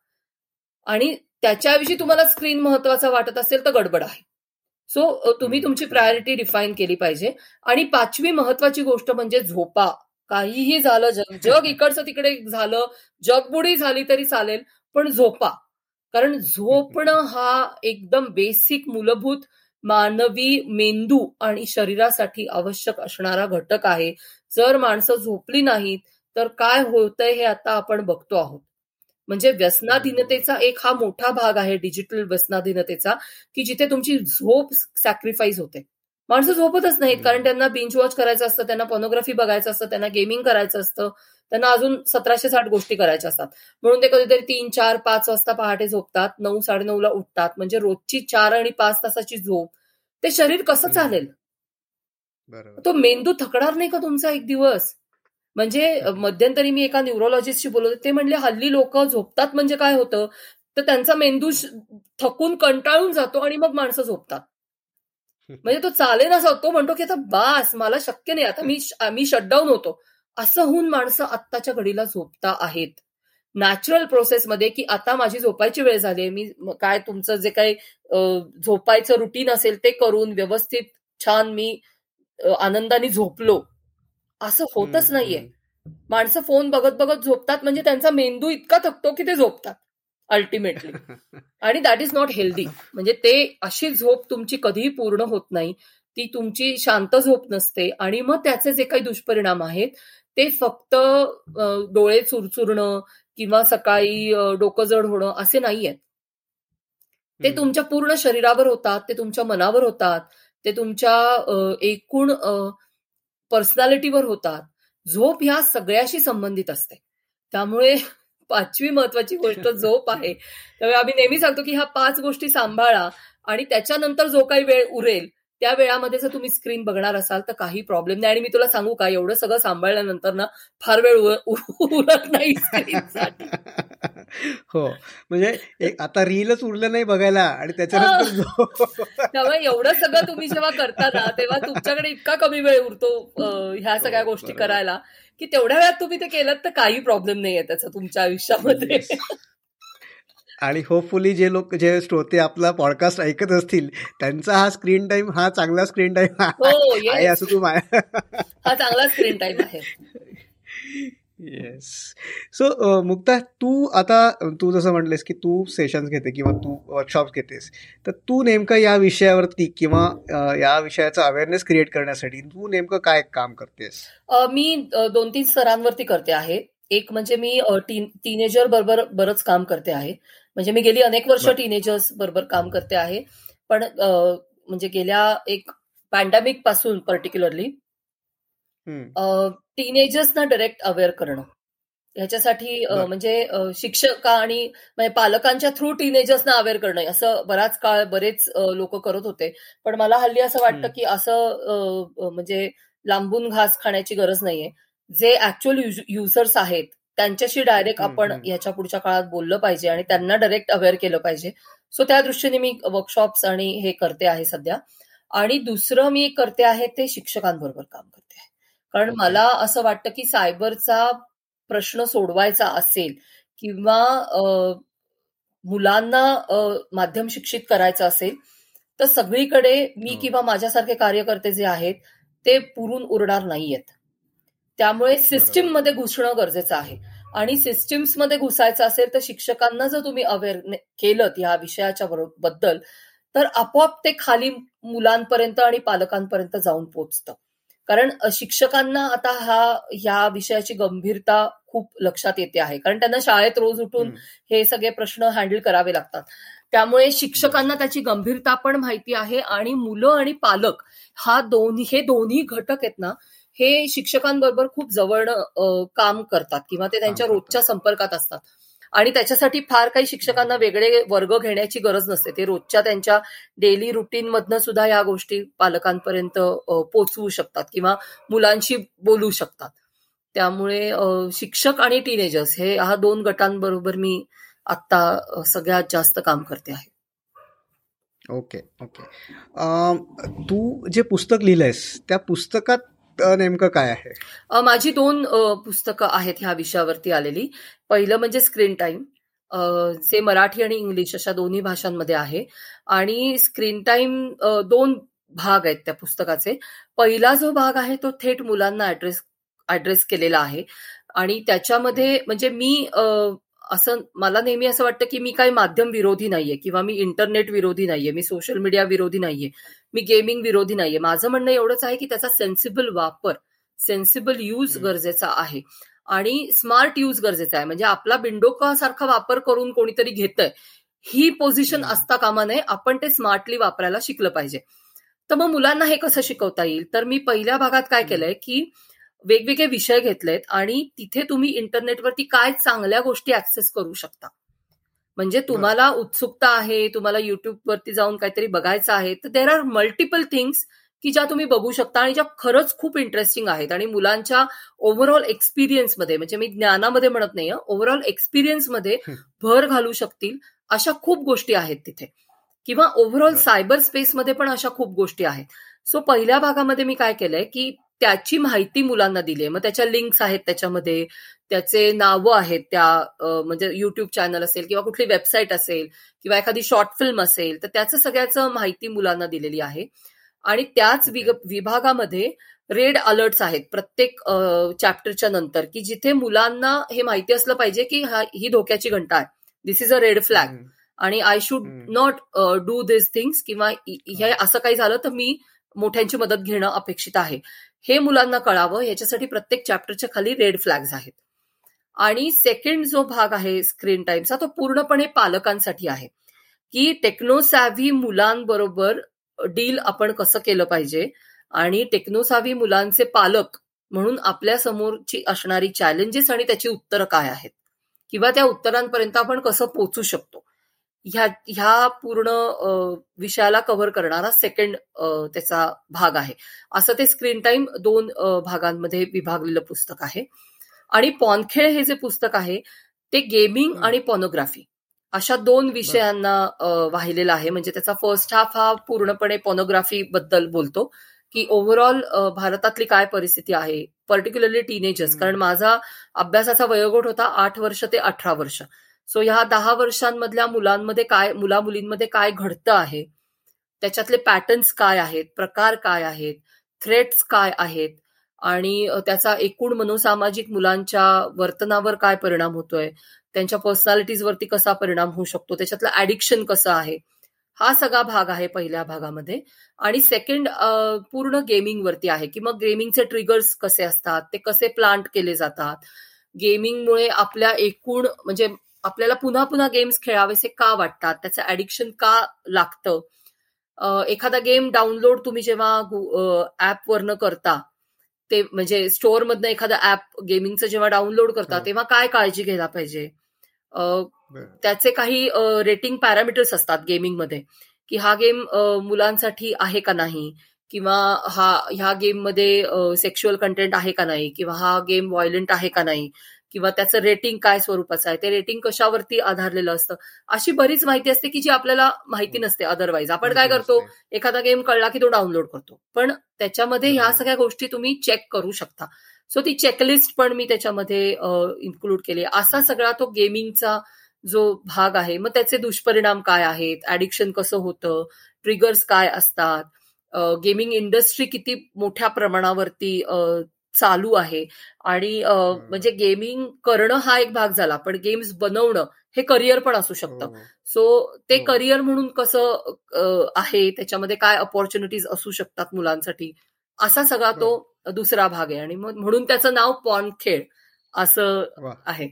आणि त्याच्याविषयी तुम्हाला स्क्रीन महत्त्वाचा वाटत असेल तर गडबड आहे. सो तुम्ही तुमची प्रायोरिटी डिफाईन केली पाहिजे. आणि पाचवी महत्वाची गोष्ट म्हणजे झोपा. काहीही झालं जग जग (laughs) इकडचं तिकडे झालं जगबुडी झाली तरी चालेल पण झोपा. कारण झोपणं हा एकदम बेसिक मूलभूत मानवी मेंदू आणि शरीरासाठी आवश्यक असणारा घटक आहे. जर माणसं झोपली नाहीत तर काय होतंय हे आता आपण बघतो आहोत. म्हणजे व्यसनाधीनतेचा एक हा मोठा भाग आहे डिजिटल व्यसनाधीनतेचा की जिथे तुमची झोप सॅक्रिफाईस होते. माणसं झोपतच नाहीत कारण त्यांना बिंच वॉच करायचं असतं त्यांना पोनोग्राफी बघायचं असतं त्यांना गेमिंग करायचं असतं. त्यांना अजून सतराशे साठ गोष्टी करायच्या असतात. म्हणून ते कधीतरी तीन चार पाच वाजता पहाटे झोपतात. नऊ साडेनऊला उठतात. म्हणजे रोजची चार आणि पाच तासाची झोप. ते शरीर कसं चालेल? तो मेंदू थकणार नाही का तुमचा एक दिवस? म्हणजे मध्यंतरी मी एका न्यूरोलॉजिस्टशी बोलत ते म्हणले हल्ली लोक झोपतात म्हणजे काय होतं? तर त्यांचा मेंदू थकून कंटाळून जातो आणि मग माणसं झोपतात. (laughs) म्हणजे तो चालेल असा तो म्हणतो की आता बास मला शक्य नाही. आता मी मी शटडाऊन होतो. असं होऊन माणसं आत्ताच्या घडीला झोपता आहेत. नॅचरल प्रोसेसमध्ये की आता माझी झोपायची वेळ झाली मी काय तुमचं जे काही झोपायचं रुटीन असेल ते करून व्यवस्थित छान मी आनंदाने झोपलो. असं होतच नाहीये. माणसं फोन बघत बघत झोपतात म्हणजे त्यांचा मेंदू इतका थकतो की ते झोपतात अल्टिमेटली (laughs) आणि दॅट इज नॉट हेल्दी म्हणजे ते अशी झोप तुमची कधीही पूर्ण होत नाही. ती तुमची शांत झोप नसते आणि मग त्याचे जे काही दुष्परिणाम आहेत ते फक्त डोळे चुरचुरणं किंवा सकाळी डोकं जड होणं असे नाही आहेत ते तुमच्या पूर्ण शरीरावर होतात ते तुमच्या मनावर होतात ते तुमच्या एकूण पर्सनॅलिटीवर होतात. झोप ह्या सगळ्याशी संबंधित असते. त्यामुळे पाचवी महत्वाची गोष्ट (laughs) झोप आहे. त्यामुळे आम्ही नेहमी सांगतो की ह्या पाच गोष्टी सांभाळा आणि त्याच्यानंतर जो काही वेळ उरेल त्या वेळामध्ये जर तुम्ही स्क्रीन बघणार असाल तर काही प्रॉब्लेम नाही. आणि मी तुला सांगू का एवढं सगळं सांभाळल्यानंतर ना फार वेळ उरत नाही (laughs) हो. म्हणजे आता रीलच उरलं नाही बघायला आणि त्याच्यानंतर (laughs) त्यामुळे एवढं सगळं तुम्ही जेव्हा करता ना तेव्हा तुमच्याकडे इतका कमी वेळ उरतो ह्या सगळ्या हो, गोष्टी करायला की तेवढ्या वेळात तुम्ही ते केलं तर काही प्रॉब्लेम नाही आहे त्याचा तुमच्या आयुष्यामध्ये. आणि होपफुली जे लोक जे श्रोते आपला पॉडकास्ट ऐकत असतील त्यांचा हा स्क्रीन टाइम हा चांगला स्क्रीन टाइम हो, आहे असं तू (laughs) हा चांगला स्क्रीन टाइम आहे. येस सो मुक्ता तू आता तू जसं म्हटलेस की तू सेशन्स घेते किंवा तू वर्कशॉप घेतेस तर तू नेमकं या विषयावरती किंवा या विषयाचा अवेअरनेस क्रिएट करण्यासाठी तू नेमकं काय काम करतेस? मी दोन तीन स्तरांवरती करते आहे. एक म्हणजे मी टीनेजर बरोबर बरंच काम करते आहे. म्हणजे मी गेली अनेक वर्ष टीनेजर्स बरोबर काम करते आहे. पण म्हणजे गेल्या एक पॅन्डेमिकपासून पर्टिक्युलरली टीनेजर्सना डायरेक्ट अवेअर करणं. ह्याच्यासाठी म्हणजे शिक्षका आणि म्हणजे पालकांच्या थ्रू टीनेजर्सना अवेअर करणं. असं बराच काळ बरेच लोक करत होते. पण मला हल्ली असं वाटतं की असं म्हणजे लांबून घास खाण्याची गरज नाहीये. जे ऍक्च्युअल युजर्स आहेत त्यांच्याशी डायरेक्ट आपण याच्या पुढच्या काळात बोललं पाहिजे आणि त्यांना डायरेक्ट अवेअर केलं पाहिजे. सो त्या दृष्टीने मी वर्कशॉप्स आणि हे करते आहे सध्या. आणि दुसरं मी करते आहे ते शिक्षकांबरोबर काम करते आहे. कारण मला असं वाटतं की सायबरचा प्रश्न सोडवायचा असेल किंवा मुलांना माध्यम शिक्षित करायचं असेल तर सगळीकडे मी हो. किंवा माझ्यासारखे कार्यकर्ते जे आहेत ते पुरून उरणार नाहीयेत. त्यामुळे सिस्टीममध्ये घुसणं गरजेचं आहे. आणि सिस्टीम्समध्ये घुसायचं असेल तर शिक्षकांना जर तुम्ही अवेअर केलं या विषयाच्या बद्दल तर आपोआप ते खाली मुलांपर्यंत आणि पालकांपर्यंत जाऊन पोचतं. कारण शिक्षकांना आता हा ह्या विषयाची गंभीरता खूप लक्षात येते आहे. कारण त्यांना शाळेत रोज उठून हे सगळे प्रश्न हँडल करावे लागतात. त्यामुळे शिक्षकांना त्याची गंभीरता पण माहिती आहे आणि मुलं आणि पालक हा दोन्ही हे दोन्ही घटक आहेत ना हे शिक्षकांबरोबर खूप जवळ काम करतात किंवा ते त्यांच्या रोजच्या संपर्कात असतात. आणि त्याच्यासाठी फार काही शिक्षकांना वेगळे वर्ग घेण्याची गरज नसते. ते रोजच्या त्यांच्या डेली रुटीन मधनं सुद्धा या गोष्टी पालकांपर्यंत पोचवू शकतात किंवा मुलांशी बोलू शकतात. त्यामुळे शिक्षक आणि टीनेजर्स हे हा दोन गटांबरोबर मी आता सगळ्यात जास्त काम करते आहे. Okay okay. तू जे पुस्तक लिहिलंयस त्या पुस्तकात नेमकं काय आहे? माझी दोन पुस्तकं आहेत ह्या विषयावरती आलेली. पहिलं म्हणजे स्क्रीन टाईम जे मराठी आणि इंग्लिश अशा दोन्ही भाषांमध्ये आहे. आणि स्क्रीन टाईम दोन भाग आहेत त्या पुस्तकाचे. पहिला जो भाग आहे तो थेट मुलांना ऍड्रेस ऍड्रेस केलेला आहे. आणि त्याच्यामध्ये म्हणजे मी असं मला नेहमी असं वाटतं की मी काही माध्यम विरोधी नाहीये किंवा मी इंटरनेट विरोधी नाहीये मी सोशल मीडिया विरोधी नाहीये मी गेमिंग विरोधी नाहीये. माझं म्हणणं एवढंच आहे की त्याचा सेन्सिबल वापर सेन्सिबल यूज गरजेचा आहे. आणि स्मार्ट यूज गरजेचा आहे. म्हणजे आपला बिंडोका सारखा वापर करून कोणीतरी घेतय ही पोझिशन असता कामा नये. आपण ते स्मार्टली वापरायला शिकलं पाहिजे. तर मग मुलांना हे कसं शिकवता येईल? तर मी पहिल्या भागात काय केलंय की वेगवेगळे विषय घेतलेत आणि तिथे तुम्ही इंटरनेटवरती काय चांगल्या गोष्टी ऍक्सेस करू शकता. म्हणजे तुम्हाला उत्सुकता आहे तुम्हाला युट्यूबवरती जाऊन काहीतरी बघायचं आहे तर देर आर मल्टिपल थिंग्स की ज्या तुम्ही बघू शकता आणि ज्या खरंच खूप इंटरेस्टिंग आहेत. आणि मुलांच्या ओव्हरऑल एक्सपिरियन्समध्ये म्हणजे मी ज्ञानामध्ये म्हणत नाही ओव्हरऑल एक्सपिरियन्समध्ये भर घालू शकतील अशा खूप गोष्टी आहेत तिथे. किंवा ओव्हरऑल सायबर स्पेसमध्ये पण अशा खूप गोष्टी आहेत. सो पहिल्या भागामध्ये मी काय केलंय की त्याची माहिती मुलांना दिली आहे. मग त्याच्या लिंक्स आहेत त्याच्यामध्ये. त्याचे नावं आहेत त्या म्हणजे युट्यूब चॅनल असेल किंवा कुठली वेबसाईट असेल किंवा एखादी शॉर्ट फिल्म असेल तर त्याचं सगळ्याचं माहिती मुलांना दिलेली आहे. आणि त्याच विभागामध्ये रेड अलर्ट्स आहेत प्रत्येक चॅप्टरच्या नंतर की जिथे मुलांना हे माहिती असलं पाहिजे की ही धोक्याची घंटा आहे. This is a red flag आणि I should not do this things किंवा हे असं काही झालं तर मी मोठ्यांची मदत घेणं अपेक्षित आहे. हे मुलांना कळावं याच्यासाठी प्रत्येक चॅप्टरच्या खाली रेड फ्लॅग्स आहेत. आणि सेकंड जो भाग आहे स्क्रीन टाइमचा तो पूर्णपणे पालकांसाठी आहे. की टेक्नोसॅव्ही मुलांबरोबर डील आपण कसं केलं पाहिजे आणि टेक्नोसावी मुलांचे पालक म्हणून आपल्या समोरची असणारी चॅलेंजेस आणि त्याची उत्तरं काय आहेत? किंवा त्या उत्तरांपर्यंत आपण कसं पोचू शकतो? ह्या ह्या पूर्ण विषयाला कव्हर करणारा सेकंड त्याचा भाग आहे. असं ते स्क्रीन टाइम दोन भागांमध्ये विभागलेलं पुस्तक आहे. आणि पॉनखेळ हे जे पुस्तक आहे ते गेमिंग आणि पॉनोग्राफी अशा दोन विषयांना वाहिलेला आहे. म्हणजे त्याचा फर्स्ट हाफ हा पूर्णपणे पॉनोग्राफी बद्दल बोलतो की ओव्हरऑल भारतातली काय परिस्थिती आहे पर्टिक्युलरली टीनेजर्स कारण माझा अभ्यासाचा वयोगट होता आठ वर्ष ते अठरा वर्ष. सो ह्या दहा वर्षांमधल्या मुलांमध्ये काय मुला मुलींमध्ये काय घडतं आहे? त्याच्यातले पॅटर्न्स काय आहेत? प्रकार काय आहेत? थ्रेट्स काय आहेत? आणि त्याचा एकूण मनोसामाजिक मुलांच्या वर्तनावर काय परिणाम होतोय? त्यांच्या पर्सनॅलिटीजवरती कसा परिणाम होऊ शकतो? त्याच्यातलं ऍडिक्शन कसं आहे? हा सगळा भाग आहे पहिल्या भागामध्ये. आणि सेकंड पूर्ण गेमिंगवरती आहे. की मग गेमिंगचे ट्रिगर्स कसे असतात? ते कसे प्लांट केले जातात? गेमिंगमुळे आपल्या एकूण म्हणजे आपल्याला पुन्हा पुन्हा गेम्स खेळावेसे का वाटतात? त्याचं ऍडिक्शन का लागतं? एखादा गेम डाउनलोड तुम्ही जेव्हा ऍपवरनं करता ते म्हणजे स्टोअर मधनं एखादा ऍप गेमिंगचं जेव्हा डाउनलोड करता हो. तेव्हा काय काळजी घ्यायला पाहिजे? त्याचे काही रेटिंग पॅरामीटर्स असतात गेमिंगमध्ये की हा गेम मुलांसाठी आहे का नाही? किंवा हा ह्या गेममध्ये सेक्शुअल कंटेंट आहे का नाही? किंवा हा गेम व्हायलंट आहे का नाही? किंवा त्याचं रेटिंग काय स्वरूपाचं आहे? ते रेटिंग कशावरती आधारलेलं असतं? अशी बरीच माहिती असते की जी आपल्याला माहिती नसते अदरवाईज आपण काय करतो? एखादा गेम कळला की तो डाउनलोड करतो. पण त्याच्यामध्ये ह्या सगळ्या गोष्टी तुम्ही चेक करू शकता. सो ती चेकलिस्ट पण मी त्याच्यामध्ये इन्क्लूड केली. असा सगळा तो गेमिंगचा जो भाग आहे मग त्याचे दुष्परिणाम काय आहेत? ऍडिक्शन कसं होतं? ट्रिगर्स काय असतात? गेमिंग इंडस्ट्री किती मोठ्या प्रमाणावरती चालू आहे. आणि म्हणजे गेमिंग करणं हा एक भाग झाला पण गेम्स बनवणं हे करिअर पण असू शकतं. सो हो. ते करिअर हो. म्हणून कसं आहे त्याच्यामध्ये काय अपॉर्च्युनिटीज असू शकतात मुलांसाठी असा सगळा तो दुसरा भाग आहे. आणि म्हणून त्याचं नाव पॉन खेळ असं आहे.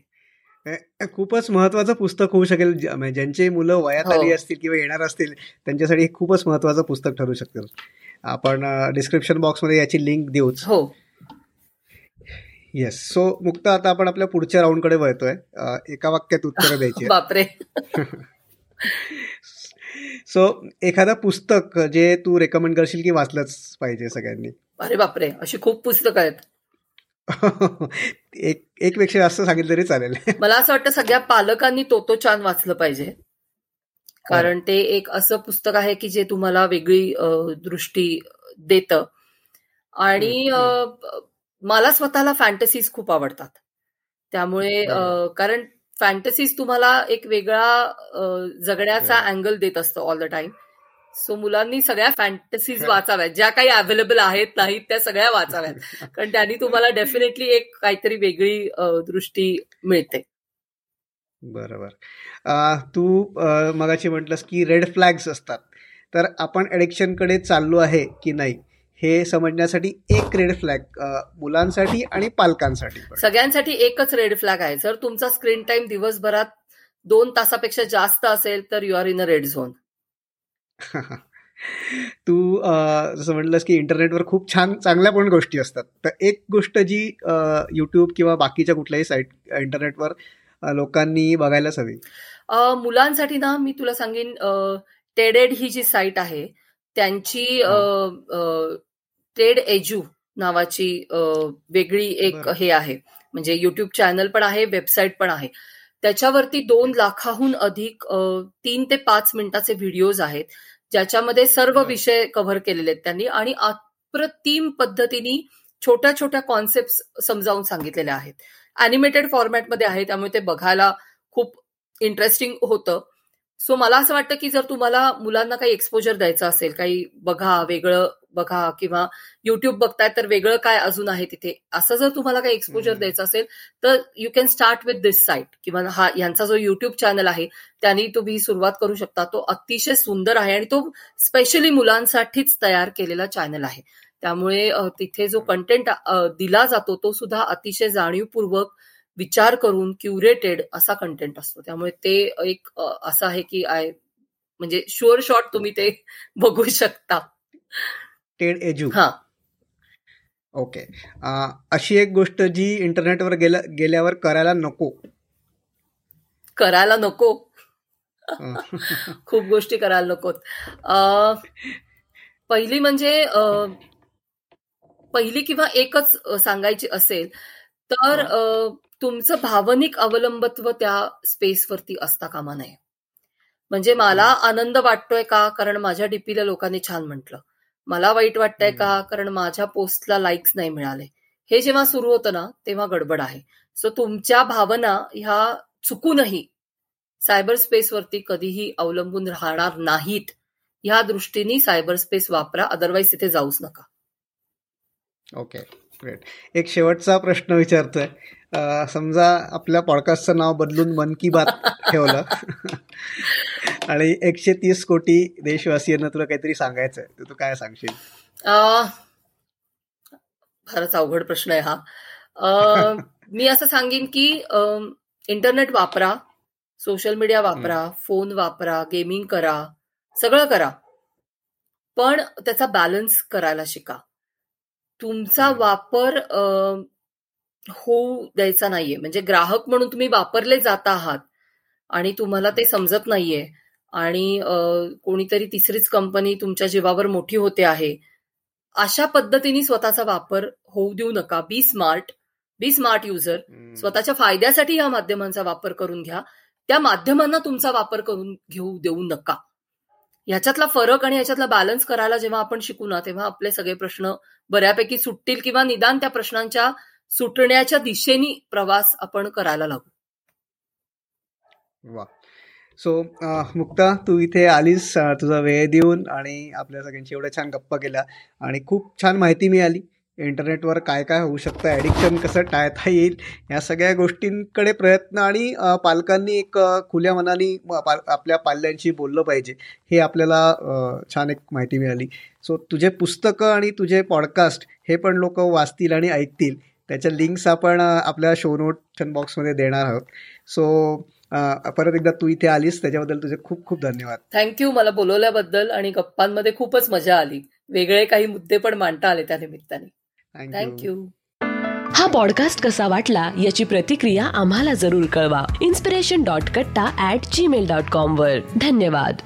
खूपच महत्वाचं पुस्तक होऊ शकेल. ज्यांची मुलं वयात हो. आली असतील किंवा येणार असतील त्यांच्यासाठी खूपच महत्वाचं पुस्तक ठरू शकतं. आपण डिस्क्रिप्शन बॉक्समध्ये याची लिंक देऊच. हो. येस सो मुक्त आता आपण आपल्या पुढच्या राऊंडकडे वळतोय. एका वाक्यात उत्तर द्यायची बापरे. (laughs) सो एखादा पुस्तक जे तू रेकमेंड करशील की वाचलंच पाहिजे सगळ्यांनी? अरे बापरे. अशी खूप पुस्तकं आहेत. (laughs) एक एक पेक्षा जास्त सांगितलं तरी चालेल. (laughs) मला असं वाटतं सगळ्या पालकांनी तो तो छान वाचलं पाहिजे. कारण ते एक असं पुस्तक आहे की जे तुम्हाला वेगळी दृष्टी देतं. आणि मला स्वतःला फॅन्टसीज खूप आवडतात. त्यामुळे कारण फॅन्टसीज तुम्हाला एक वेगळा जगण्याचा अँगल देत असतो ऑल द टाइम सो मुलांनी सगळ्या फॅन्टसीज वाचाव्यात. ज्या काही अवेलेबल आहेत नाहीत त्या सगळ्या वाचाव्यात. (laughs) कारण त्यांनी तुम्हाला डेफिनेटली एक काहीतरी वेगळी दृष्टी मिळते. बरोबर. तू मगाशी म्हटलंस की रेड फ्लॅग्स असतात. तर आपण कडे चाललो आहे की नाही? हे समजण्यासाठी एक रेड फ्लॅग मुलांसाठी आणि पालकांसाठी सगळ्यांसाठी एकच रेड फ्लॅग आहे. जर तुमचा स्क्रीन टाइम दिवसभरात दोन तासापेक्षा जास्त असेल तर you are in a red zone तू जसं म्हटलंस की इंटरनेटवर खूप छान चांगल्या पण गोष्टी असतात. तर एक गोष्ट जी युट्यूब किंवा बाकीच्या कुठल्याही साईट इंटरनेटवर लोकांनी बघायलाच हवी. मुलांसाठी ना मी तुला सांगेन टेडेड ही जी साईट आहे त्यांची ट्रेड एज्यू नावाची वेगळी एक हे आहे. म्हणजे युट्यूब चॅनल पण आहे वेबसाईट पण आहे. त्याच्यावरती दोन लाखाहून अधिक तीन ते पाच मिनिटाचे व्हिडिओज आहेत ज्याच्यामध्ये सर्व विषय कव्हर केलेले आहेत त्यांनी आणि अप्रतिम पद्धतीने छोट्या छोट्या कॉन्सेप्ट समजावून सांगितलेल्या आहेत. अॅनिमेटेड फॉर्मॅटमध्ये आहे त्यामुळे ते बघायला खूप इंटरेस्टिंग होतं. सो मला असं वाटतं की जर तुम्हाला मुलांना काही एक्सपोजर द्यायचं असेल काही बघा वेगळं बघा किंवा युट्यूब बघताय तर वेगळं काय अजून आहे तिथे? असं जर तुम्हाला काही एक्सपोजर द्यायचं असेल तर you can start with this site किंवा हा यांचा जो युट्यूब चॅनल आहे त्यांनी तुम्ही सुरुवात करू शकता. तो अतिशय सुंदर आहे आणि तो स्पेशली मुलांसाठीच तयार केलेला चॅनल आहे. त्यामुळे तिथे जो कंटेंट दिला जातो तो सुद्धा अतिशय जाणीवपूर्वक विचार करून क्युरेटेड असा कंटेंट असतो. त्यामुळे ते एक असं आहे की आय म्हणजे शुअर शॉट तुम्ही ते (laughs) बघू शकता. टेड एज्यू हा. ओके अशी एक गोष्ट जी इंटरनेटवर गेल्यावर करायला नको. करायला नको. (laughs) खूप गोष्टी करायला नकोत. पहिली म्हणजे पहिली किंवा एकच सांगायची असेल तर तुमचं भावनिक अवलंबत्व त्या स्पेसवरती असता कामा नये. म्हणजे मला आनंद वाटतोय का? कारण माझ्या डीपीला लोकांनी छान म्हटलं. मला वाईट वाटतंय का? कारण माझ्या पोस्टला लाईक्स नाही मिळाले. हे जेव्हा सुरू होतं ना तेव्हा गडबड आहे. सो तुमच्या भावना ह्या चुकूनही सायबर स्पेसवरती कधीही अवलंबून राहणार नाहीत. ह्या दृष्टीने सायबर स्पेस वापरा. अदरवाईज तिथे जाऊच नका. ओके ग्रेट एक शेवटचा प्रश्न विचारतोय. समजा आपल्या पॉडकास्टचं नाव बदलून मन की बात ठेवलं. (laughs) आणि एकशे तीस कोटी देशवासियांना तुला काहीतरी सांगायचंय. तर तू काय सांगशील? फारच अवघड प्रश्न आहे हा. (laughs) मी असं सांगेन की इंटरनेट वापरा सोशल मीडिया वापरा फोन वापरा गेमिंग करा सगळं करा. पण त्याचा बॅलन्स करायला शिका. तुमचा वापर होऊ द्यायचा नाहीये. म्हणजे ग्राहक म्हणून तुम्ही वापरले जात आहात आणि तुम्हाला ते समजत नाहीये. आणि कोणीतरी तिसरीच कंपनी तुमच्या जीवावर मोठी होते आहे. अशा पद्धतीने स्वतःचा वापर होऊ देऊ नका. Be smart be smart user स्वतःच्या फायद्यासाठी या माध्यमांचा वापर करून घ्या. त्या माध्यमांना तुमचा वापर करून घेऊ देऊ नका. ह्याच्यातला फरक आणि ह्याच्यातला बॅलन्स करायला जेव्हा आपण शिकू ना तेव्हा आपले सगळे प्रश्न बऱ्यापैकी सुटतील किंवा निदान त्या प्रश्नांच्या सुटण्याच्या दिशेने प्रवास आपण करायला लागू. वा. सो मुक्ता तू इथे आलीस तुझा वेळ देऊन आणि आपल्या सगळ्यांची एवढ्या छान गप्पा केल्या आणि खूप छान माहिती मिळाली. इंटरनेटवर काय काय होऊ शकतं ॲडिक्शन कसं टाळता येईल या सगळ्या गोष्टींकडे प्रयत्न आणि पालकांनी एक खुल्या मनाने आपल्या पाल्यांशी बोललं पाहिजे हे आपल्याला छान एक माहिती मिळाली. सो तुझे पुस्तकं आणि तुझे पॉडकास्ट हे पण लोक वाचतील आणि ऐकतील. त्याच्या लिंक्स आपण आपल्या शो नोटन बॉक्समध्ये देणार आहोत. सो परत एकदा तू इथे आलीस त्याच्याबद्दल तुझे खूप खूप धन्यवाद. थँक्यू मला बोलवल्याबद्दल आणि गप्पांमध्ये खूपच मजा आली. वेगळे काही मुद्दे पण मांडता आले त्या निमित्ताने. थँक्यू हा पॉडकास्ट कसा वाटला याची प्रतिक्रिया आम्हाला जरूर कळवा. Inspiration dot katta at Gmail dot com वर. धन्यवाद.